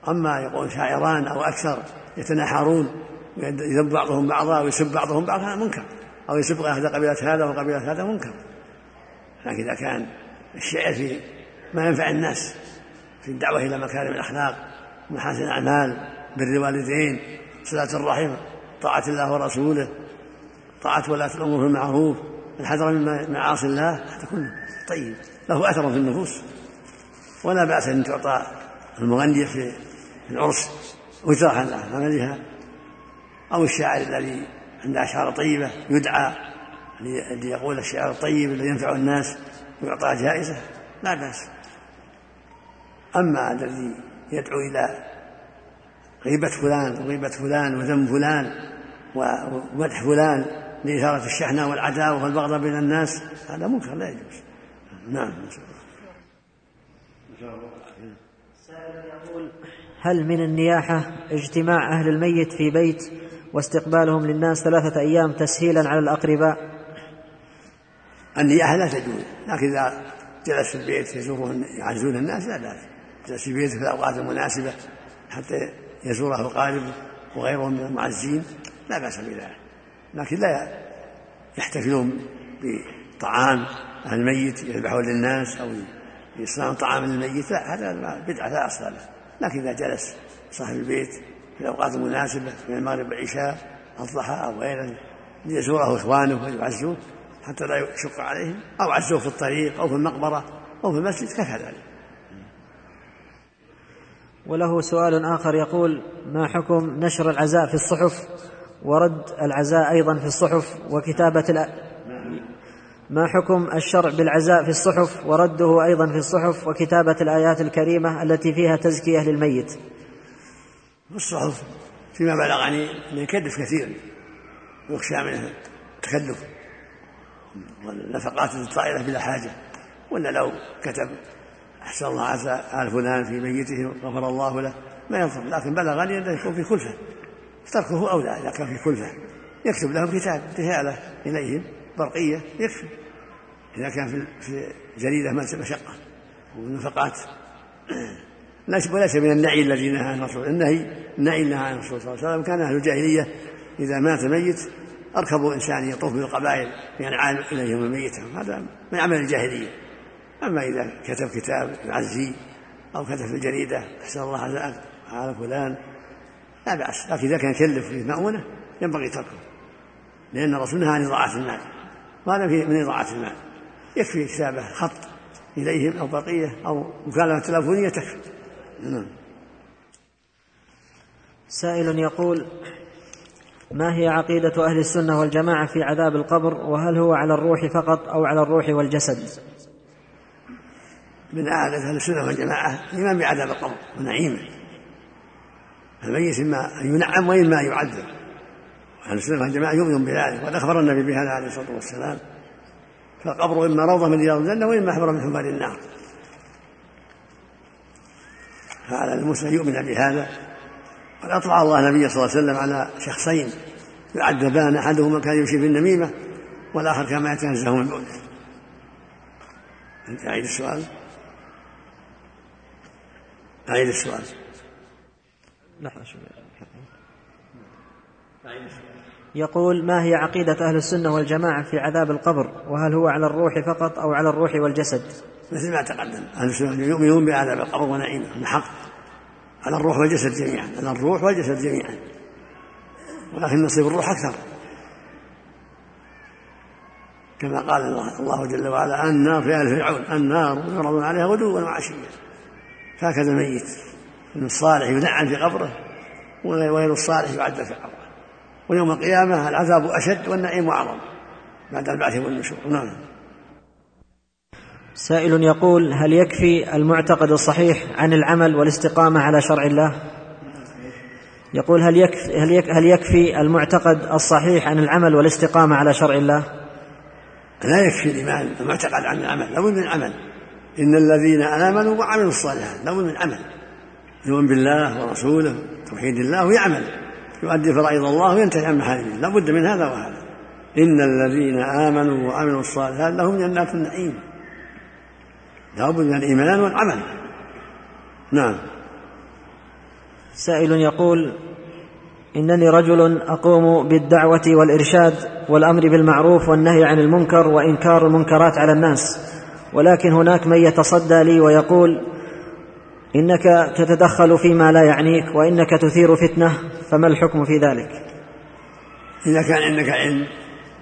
أما يقول شاعران أو أكثر يتناحرون يذب بعضهم بعضا ويسب بعضهم بعضا هذا منكر. أو يسب أحد قبيلة هذا وقبيلة هذا منكر. لكن إذا كان الشعر في ما ينفع الناس في الدعوة إلى مكارم الأخلاق ومحاسن الأعمال بر الوالدين صلاة الرحم طاعة الله ورسوله طاعة ولاة الأمور في المعروف الحذر من معاصي الله هذا كله طيب. له أثر في النفوس. ولا بأس أن تعطى المغنية في العرس وجرة على عملها أو الشاعر الذي عنده أشعار طيبة يدعى الذي يقول الشعر الطيب الذي ينفع الناس ويعطى جائزة. لا بأس. أما الذي يدعو إلى غيبة فلان وغيبة فلان وذم فلان ومدح فلان لإثارة الشحنة والعداوة والبغضاء بين الناس هذا منكر لا يجوز. نعم هل من النياحة اجتماع أهل الميت في بيت واستقبالهم للناس ثلاثة أيام تسهيلا على الأقرباء؟ النياحة لا تجوز لكن إذا جلس في البيت يزورون يعزون الناس لا بأس في بيته في الأوقات المناسبة حتى يزوره القارب وغيرهم من المعزين لا بأس بذلك. لكن لا يحتفلون بطعام الميت يذبحون للناس أو يصنعون طعام للميت لا هذا بدعة لا أصل له. لكن إذا جلس صاحب البيت في الأوقات المناسبة من المغرب والعشاء الضحى أو غيره ليزوره إخوانه ويعزوه حتى لا يشق عليهم أو عزوه في الطريق أو في المقبرة أو في المسجد كفى ذلك. وله سؤال آخر يقول ما حكم نشر العزاء في الصحف ورد العزاء أيضا في الصحف وكتابة الأ... ما حكم الشرع بالعزاء في الصحف ورده أيضا في الصحف وكتابة الآيات الكريمة التي فيها تزكية للميت؟ الصحف فيما بلغني أنه يكلف كثير ويخشى منه التكلف والنفقات الطائلة بلا حاجة ولا لو كتب أحسن الله عسى آل فلان في ميته غفر الله له. ما ينفع لكن بلغني أنه يكون في كلفة. تركه أولى إذا كان في كلفة. يكتب لهم كتاب رسالة إليهم برقية يكفي إذا كان في جريدة مشقة. ونفقات. وليس من النعي الذي نهى عن الرسول. النهي النعي نهى عن الرسول صلى الله عليه وسلم. كان أهل الجاهلية إذا مات ميت أركبوا إنسان يطوف بالقبائل يعني عالم إليهم ميتهم هذا من عمل الجاهلية. أما إذا كتب كتاب يعزي أو كتب في الجريدة أحسن الله على فلان لا بأس. لكن إذا كان كلف في مؤونة ينبغي تركه لأن الرسول نهى عن إضاعة المال وهذا في من إضاعة المال. يكفي كتابة خط إليهم أو بقية أو مكالمة تلفونية تكفي. نعم. سائل يقول ما هي عقيدة أهل السنة والجماعة في عذاب القبر وهل هو على الروح فقط أو على الروح والجسد؟ من عادة أهل السنة والجماعة الإيمان بعذاب القبر ونعيمه. الميت إما أن ينعم وإما أن يعذب. أهل السنة والجماعة يؤمن بذلك وقد أخبر النبي بهذا عليه الصلاة والسلام. فالقبر إما روضة من رياض الجنة وإما حفرة من حفر النار. فعلى المسلم يؤمن بهذا. قد أطلع الله النبي صلى الله عليه وسلم على شخصين يعذبان أحدهما كان يمشي في النميمة والآخر كان ما يتنزه من بوله أنت أعيد السؤال؟ أعيد السؤال. لحظة شوي. يقول ما هي عقيدة أهل السنة والجماعة في عذاب القبر؟ وهل هو على الروح فقط أو على الروح والجسد؟ مثل ما تقدم أهل السنة يؤمنون بعذاب القبر ونعيمه حق. على الروح والجسد جميعا على الروح والجسد جميعا. ولكن نصيب الروح أكثر. كما قال الله, الله جل وعلا النار في آل فرعون النار يعرضون عليها غدوا وعشيا. فهكذا الميت من الصالح ينعم في قبره وغير الصالح يعذب في قبره. ويوم القيامة العذاب أشد والنعيم أعظم بعد البعث والنشور. نعم. سائل يقول هل يكفي المعتقد الصحيح عن العمل والاستقامة على شرع الله؟ يقول هل يكفي, هل يكفي, هل يكفي المعتقد الصحيح عن العمل والاستقامة على شرع الله؟ لا يكفي الإيمان المعتقد عن العمل لابد من عمل إن الذين آمنوا وعملوا الصالحات لابد من عمل. يؤمن بالله ورسوله توحيد الله ويعمل يؤدي فرائض الله وينتهي عن محارمه لا بد من هذا وهذا. إن الذين آمنوا وعملوا الصالحات لهم جنات النعيم. لا بد من الإيمان والعمل. نعم. سائل يقول إنني رجل أقوم بالدعوة والإرشاد والأمر بالمعروف والنهي عن المنكر وإنكار المنكرات على الناس. ولكن هناك من يتصدى لي ويقول إنك تتدخل فيما لا يعنيك وإنك تثير فتنة فما الحكم في ذلك؟ إذا كان عندك علم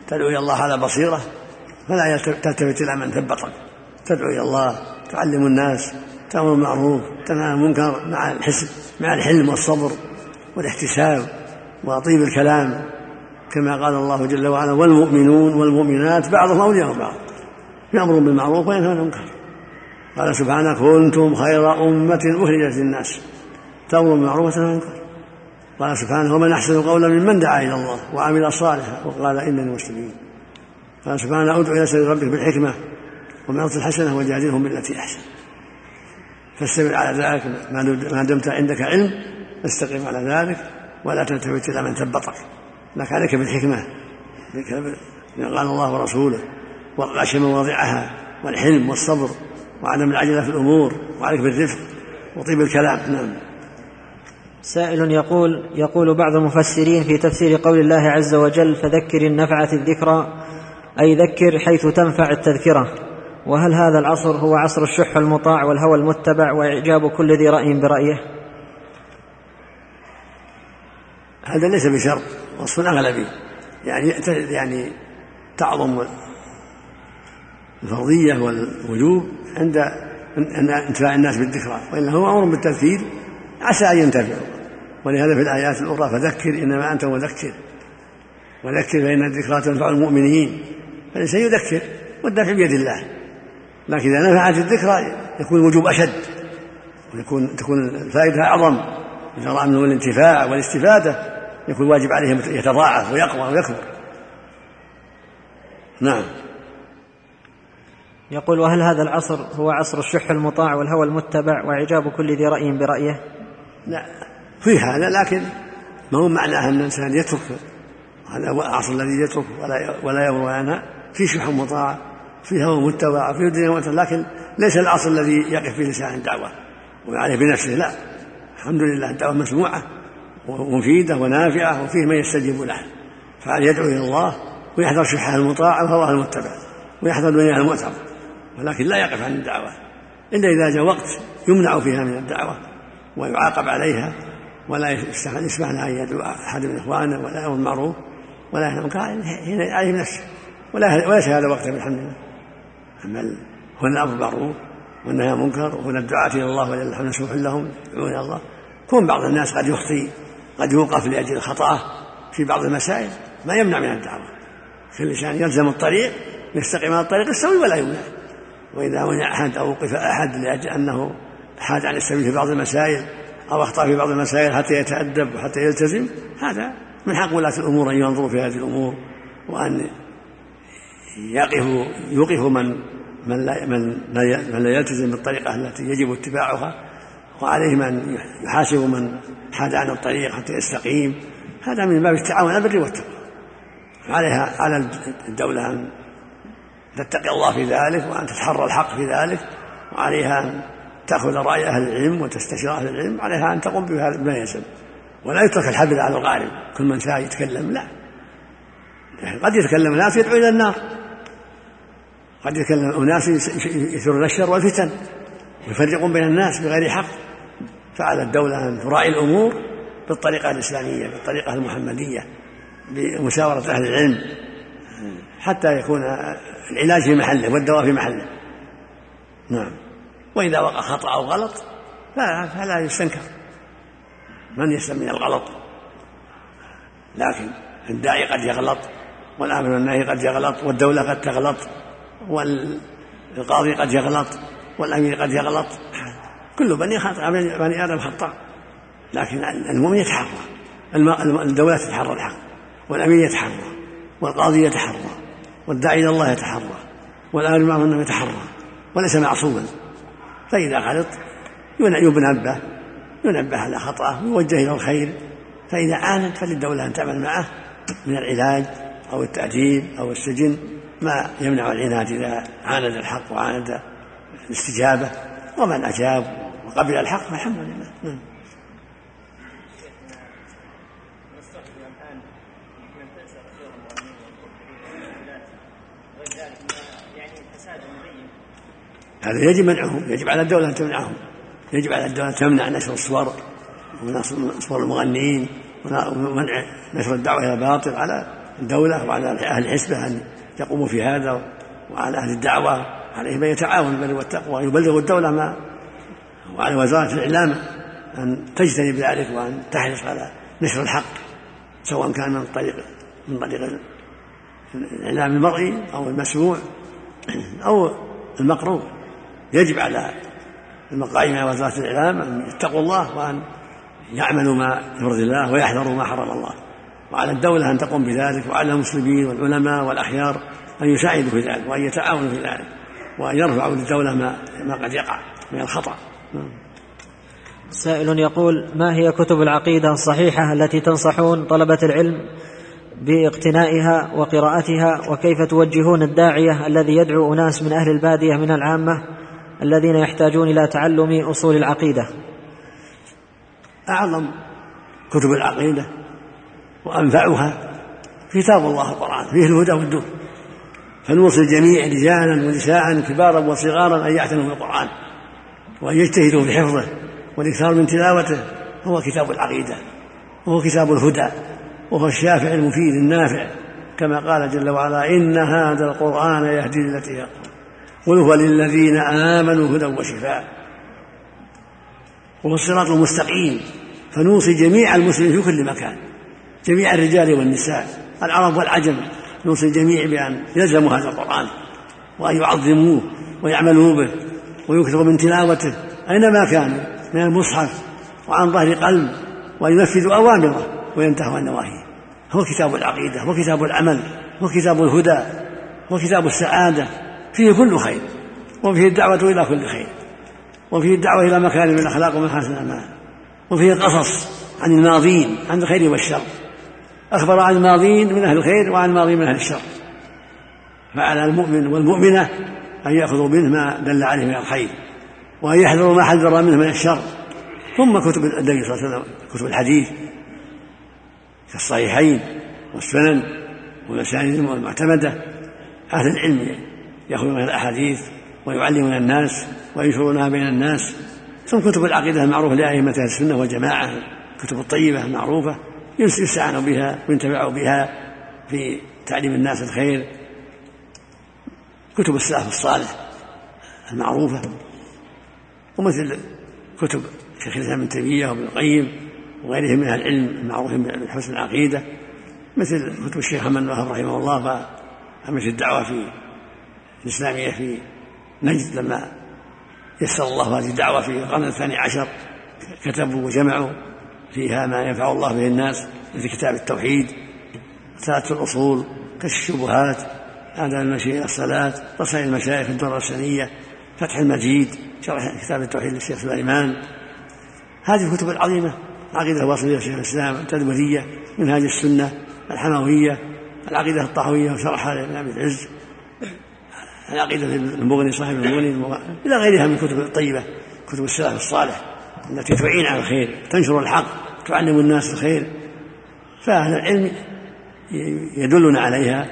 تدعو إلى الله على بصيرة فلا تلتفت إلى من ثبطك. تدعو إلى الله تعلم الناس تأمر بالمعروف تنهى عن المنكر مع الحسب مع الحلم والصبر والاحتساب وطيب الكلام كما قال الله جل وعلا والمؤمنون والمؤمنات بعضهم أولياء بعض يأمرون بالمعروف وينهون عن المنكر. قال سبحانه كنتم خير أمة أخرجت للناس. تأمر بالمعروف وتنهى عن المنكر. قال سبحانه ومن أحسن قولا ممن دعا إلى الله وعمل صالحا. وقال إنني مسلمين قال سبحانه ادع إلى سبيل ربك بالحكمة ومن الحسنة وجادلهم بالتي أحسن. فاستمر على ذلك ما دمت عندك علم استقم على ذلك ولا تلتفت إلى من ثبطك. لك عليك بالحكمة قال الله ورسوله. وغش مواضعها والحلم والصبر وعدم العجلة في الأمور وعليك بالرفق وطيب الكلام. نعم. سائل يقول يقول بعض المفسرين في تفسير قول الله عز وجل فذكر إن نفعت الذكرى أي ذكر حيث تنفع التذكرة وهل هذا العصر هو عصر الشح المطاع والهوى المتبع وإعجاب كل ذي رأي برأيه؟ هذا ليس بشر وصف أغلبي يعني يعني تعظم الفرضية والوجوب عند انتفاع الناس بالذكرى وإنه هو أمر بالتذكير عسى أن ينتفعوا. ولهذا في الآيات الأخرى فذكر إنما أنت مذكر. وذكر فإن الذكرى تنفع المؤمنين. فالإنسان يذكر والدفع بيد الله. لكن إذا نفعت الذكرى يكون الوجوب أشد ويكون تكون الفائدة أعظم. رأى منه الانتفاع والاستفادة يكون الواجب عليه يتضاعف ويقوى ويكبر نعم. يقول وهل هذا العصر هو عصر الشح المطاع والهوى المتبع وإعجاب كل ذي رأي برأيه؟ لا في هذا لكن ما هو معناه أن الإنسان يترك هذا هو العصر الذي يترك ولا ولا يمر وينهى في شح مطاع في هوى متبع في دنيا متبع لكن ليس العصر الذي يقف فيه الإنسان الدعوة وعليه بنفسه لا. الحمد لله الدعوة مسموعة ومفيدة ونافعة وفيه من يستجيب له. فعليه يدعو إلى الله ويحذر شحها المطاع وهواه المتبع ويحذر دنياه المؤثر ولكن لا يقف عن الدعوة. إلا إذا جاء وقت يمنع فيها من الدعوة ويعاقب عليها ولا يسمح لها أن يدعو أحد من إخوانه ولا يأمر بالمعروف ولا ينهى المنكر هنا عليه نفسه ولا وليس هذا وقته بالحمد لله. أما هو الأمر بالمعروف والنهي عن المنكر وهنا الدعاة إلى الله الحمد مسموح لهم يدعون إلى الله. كون بعض الناس قد يخطي قد يوقف لأجل خطأه في بعض المسائل ما يمنع من الدعوة. كل إنسان يلزم الطريق يستقيم على الطريق السوي ولا يمنع. وإذا منع أحد أو وقف أحد لأجل أنه حاد عن السبيل في بعض المسائل أو أخطأ في بعض المسائل حتى يتأدب وحتى يلتزم هذا من حق ولاة الأمور أن ينظروا في هذه الأمور وأن يقفوا يوقفوا من من لا من لا من لا يلتزم بالطريقة التي يجب اتباعها وعليهم أن يحاسبوا من حاد عن الطريق حتى يستقيم. هذا من باب التعاون على البر والتقوى. عليها على الدولة أن تتقي الله في ذلك وأن تتحرى الحق في ذلك وعليها أن تأخذ رأي أهل العلم وتستشير أهل العلم عليها أن تقوم بما يلزم ولا يترك الحبل على الغارب. كل من شاء يتكلم لا. قد يتكلم ناس يدعو إلى النار. قد يتكلم أناس يثيرون الشر والفتن. ويفرقون بين الناس بغير حق. فعلى الدولة أن تراعي الأمور بالطريقة الإسلامية بالطريقة المحمدية بمشاورة أهل العلم. حتى يكون العلاج في محله والدواء في محله. نعم. وإذا وقع خطأ أو غلط فلا يستنكر. من يسلم من الغلط؟ لكن الداعي قد يغلط والآمر والنهي قد يغلط والدولة قد تغلط والقاضي قد يغلط والأمير قد يغلط. كل بني خطأ بني آدم خطأ. لكن المؤمن يتحرى الدولة تتحرى الحق والأمير يتحرى والقاضي يتحرى. والداعي إلى الله يتحرى والآمر معه يتحرى وليس معصوما. فإذا غلط ينبه ينبه على خطأه ويوجه إلى الخير. فإذا عاند فللدولة أن تعمل معه من العلاج أو التأديب أو السجن ما يمنع العناد إذا عاند الحق وعاند الاستجابة. ومن أجاب وقبل الحق فالحمد لله. هذا يجب منعهم يجب على الدولة أن تمنعهم. يجب على الدولة أن تمنع نشر الصور صور المغنيين ومنع نشر الدعوة إلى الباطل على الدولة وعلى أهل الحسبة أن يقوموا في هذا وعلى أهل الدعوة عليهم أن يتعاونوا بالبر والتقوى يبلغوا الدولة ما وعلى وزارة الإعلام أن تجتنب ذلك وأن تحرص على نشر الحق سواء كان من طريق من طريق الإعلام المرئي أو المسموع أو المقروء. يجب على المقايم وزارة الإعلام أن يتقوا الله وأن يعملوا ما يرضي الله ويحذروا ما حرم الله. وعلى الدولة أن تقوم بذلك وعلى المسلمين والعلماء والأخيار أن يساعدوا في ذلك وأن يتعاونوا في ذلك وأن يرفعوا للدولة ما ما قد يقع من الخطأ. سائل يقول ما هي كتب العقيدة الصحيحة التي تنصحون طلبة العلم باقتنائها وقراءتها؟ وكيف توجهون الداعية الذي يدعو أناس من أهل البادية من العامة؟ الذين يحتاجون إلى تعلم أصول العقيدة. أعظم كتب العقيدة وأنفعها كتاب الله القرآن فيه الهدى والدور فنوصي الجميع رجالا ونساء كبارا وصغارا أن يعتنوا بالقرآن وأن يجتهدوا في حفظه والإكثار من تلاوته هو كتاب العقيدة وهو كتاب الهدى وهو الشافع المفيد النافع. كما قال جل وعلا إن هذا القرآن يهدي للتي هي قل هو للذين آمنوا هدى وشفاء. وهو الصراط المستقيم. فنوصي جميع المسلمين في كل مكان. جميع الرجال والنساء العرب والعجم نوصي الجميع بأن يلزموا هذا القرآن وأن يعظموه ويعملوا به ويكثروا من تلاوته أينما كانوا من المصحف وعن ظهر قلب وأن ينفذوا أوامره وينتهوا عن نواهيه. هو كتاب العقيدة هو كتاب العمل هو كتاب الهدى هو كتاب السعادة. فيه كل خير وفيه الدعوة إلى كل خير وفيه الدعوة إلى مكارم الأخلاق ومحاسن الأعمال وفيه القصص عن الماضين عن الخير والشر. أخبر عن الماضين من أهل الخير وعن الماضين من أهل الشر. فعلى المؤمن والمؤمنة أن يأخذوا منه ما دل عليه من الخير وأن يحذروا ما حذر منه من الشر. ثم كتب النبي صلى الله عليه وسلم كتب الحديث كالصحيحين والسنن والمسانيد المعتمدة أهل العلم يأخذون الأحاديث ويعلمون الناس وينشرونها بين الناس. ثم كتب العقيدة المعروفة لأئمة أهل السنة والجماعة الكتب الطيبة المعروفة يستعان بها وينتفع بها في تعليم الناس الخير. كتب السلف الصالح المعروفة ومثل كتب شيخ الإسلام ابن تيمية وابن القيم وغيرهم من أهل العلم المعروفين بحسن العقيدة مثل كتب الشيخ محمد رحمه الله فعملت الدعوة في الإسلامية في نجد لما يسر الله هذه الدعوة في القرن الثاني عشر كتبوا وجمعوا فيها ما ينفع الله به الناس مثل كتاب التوحيد ثلاثة الأصول كشف الشبهات آداب المشي الصلاة رسائل المشايخ الدرة السنية فتح المجيد شرح كتاب التوحيد للشيخ سليمان. هذه الكتب العظيمة العقيدة الواصلية لشيخ الإسلام التدمرية منهاج السنة الحموية العقيدة الطحوية وشرحها لابن أبي العز. العقيدة المغني صاحب المغني؟ إلى غيرها من الكتب الطيبة كتب السلف الصالح التي تعين على الخير تنشر الحق تعلم الناس الخير. فأهل العلم يدلنا عليها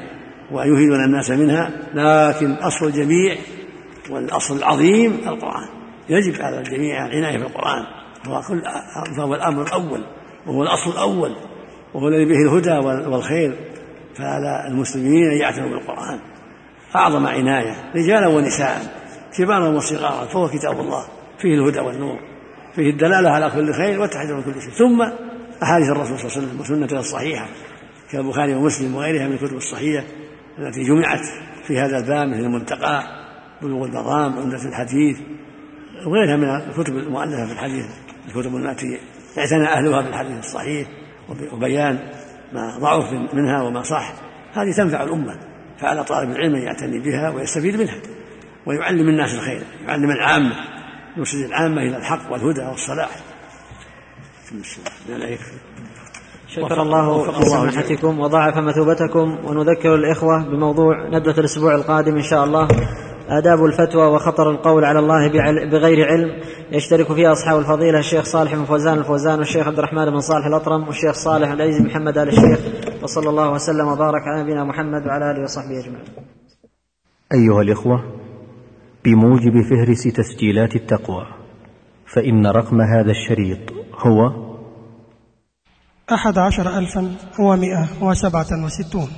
ويفيدون الناس منها لكن أصل الجميع والأصل العظيم القرآن. يجب على الجميع العناية بالقرآن. فهو, كل فهو الأمر الأول وهو الأصل الأول وهو الذي به الهدى والخير. فعلى المسلمين أن يعتنوا بالقرآن. أعظم عناية رجالا ونساء كبارا وصغارا فهو كتاب الله فيه الهدى والنور فيه الدلالة على كل خير والتحذير من كل شيء. ثم أحاديث الرسول صلى الله عليه وسلم وسنته الصحيحة كالبخاري ومسلم وغيرها من الكتب الصحيحة التي جمعت في هذا الباب مثل المنتقى بلوغ المرام عمدة الحديث وغيرها من الكتب المؤلفة في الحديث الكتب التي اعتنى أهلها بالحديث الصحيح وبيان ما ضعف منها وما صح. هذه تنفع الأمة. فعلى طالب العلم أن يعتني بها ويستفيد منها ويعلم الناس الخير يعلم العامة يرشد العامة إلى الحق والهدى والصلاح. شكر الله لسماحتكم وضاعف مثوبتكم ونذكر الإخوة بموضوع ندوة الأسبوع القادم إن شاء الله. آداب الفتوى وخطر القول على الله بغير علم. يشترك فيها أصحاب الفضيلة الشيخ صالح بن فوزان الفوزان والشيخ عبد الرحمن بن صالح الأطرم والشيخ صالح العزيز محمد آل الشيخ. وصلى الله وسلم وبارك على نبينا محمد وعلى آله وصحبه أجمعين. أيها الإخوة بموجب فهرس تسجيلات التقوى فإن رقم هذا الشريط هو أحد عشر ألفا ومائة وسبعة وستون.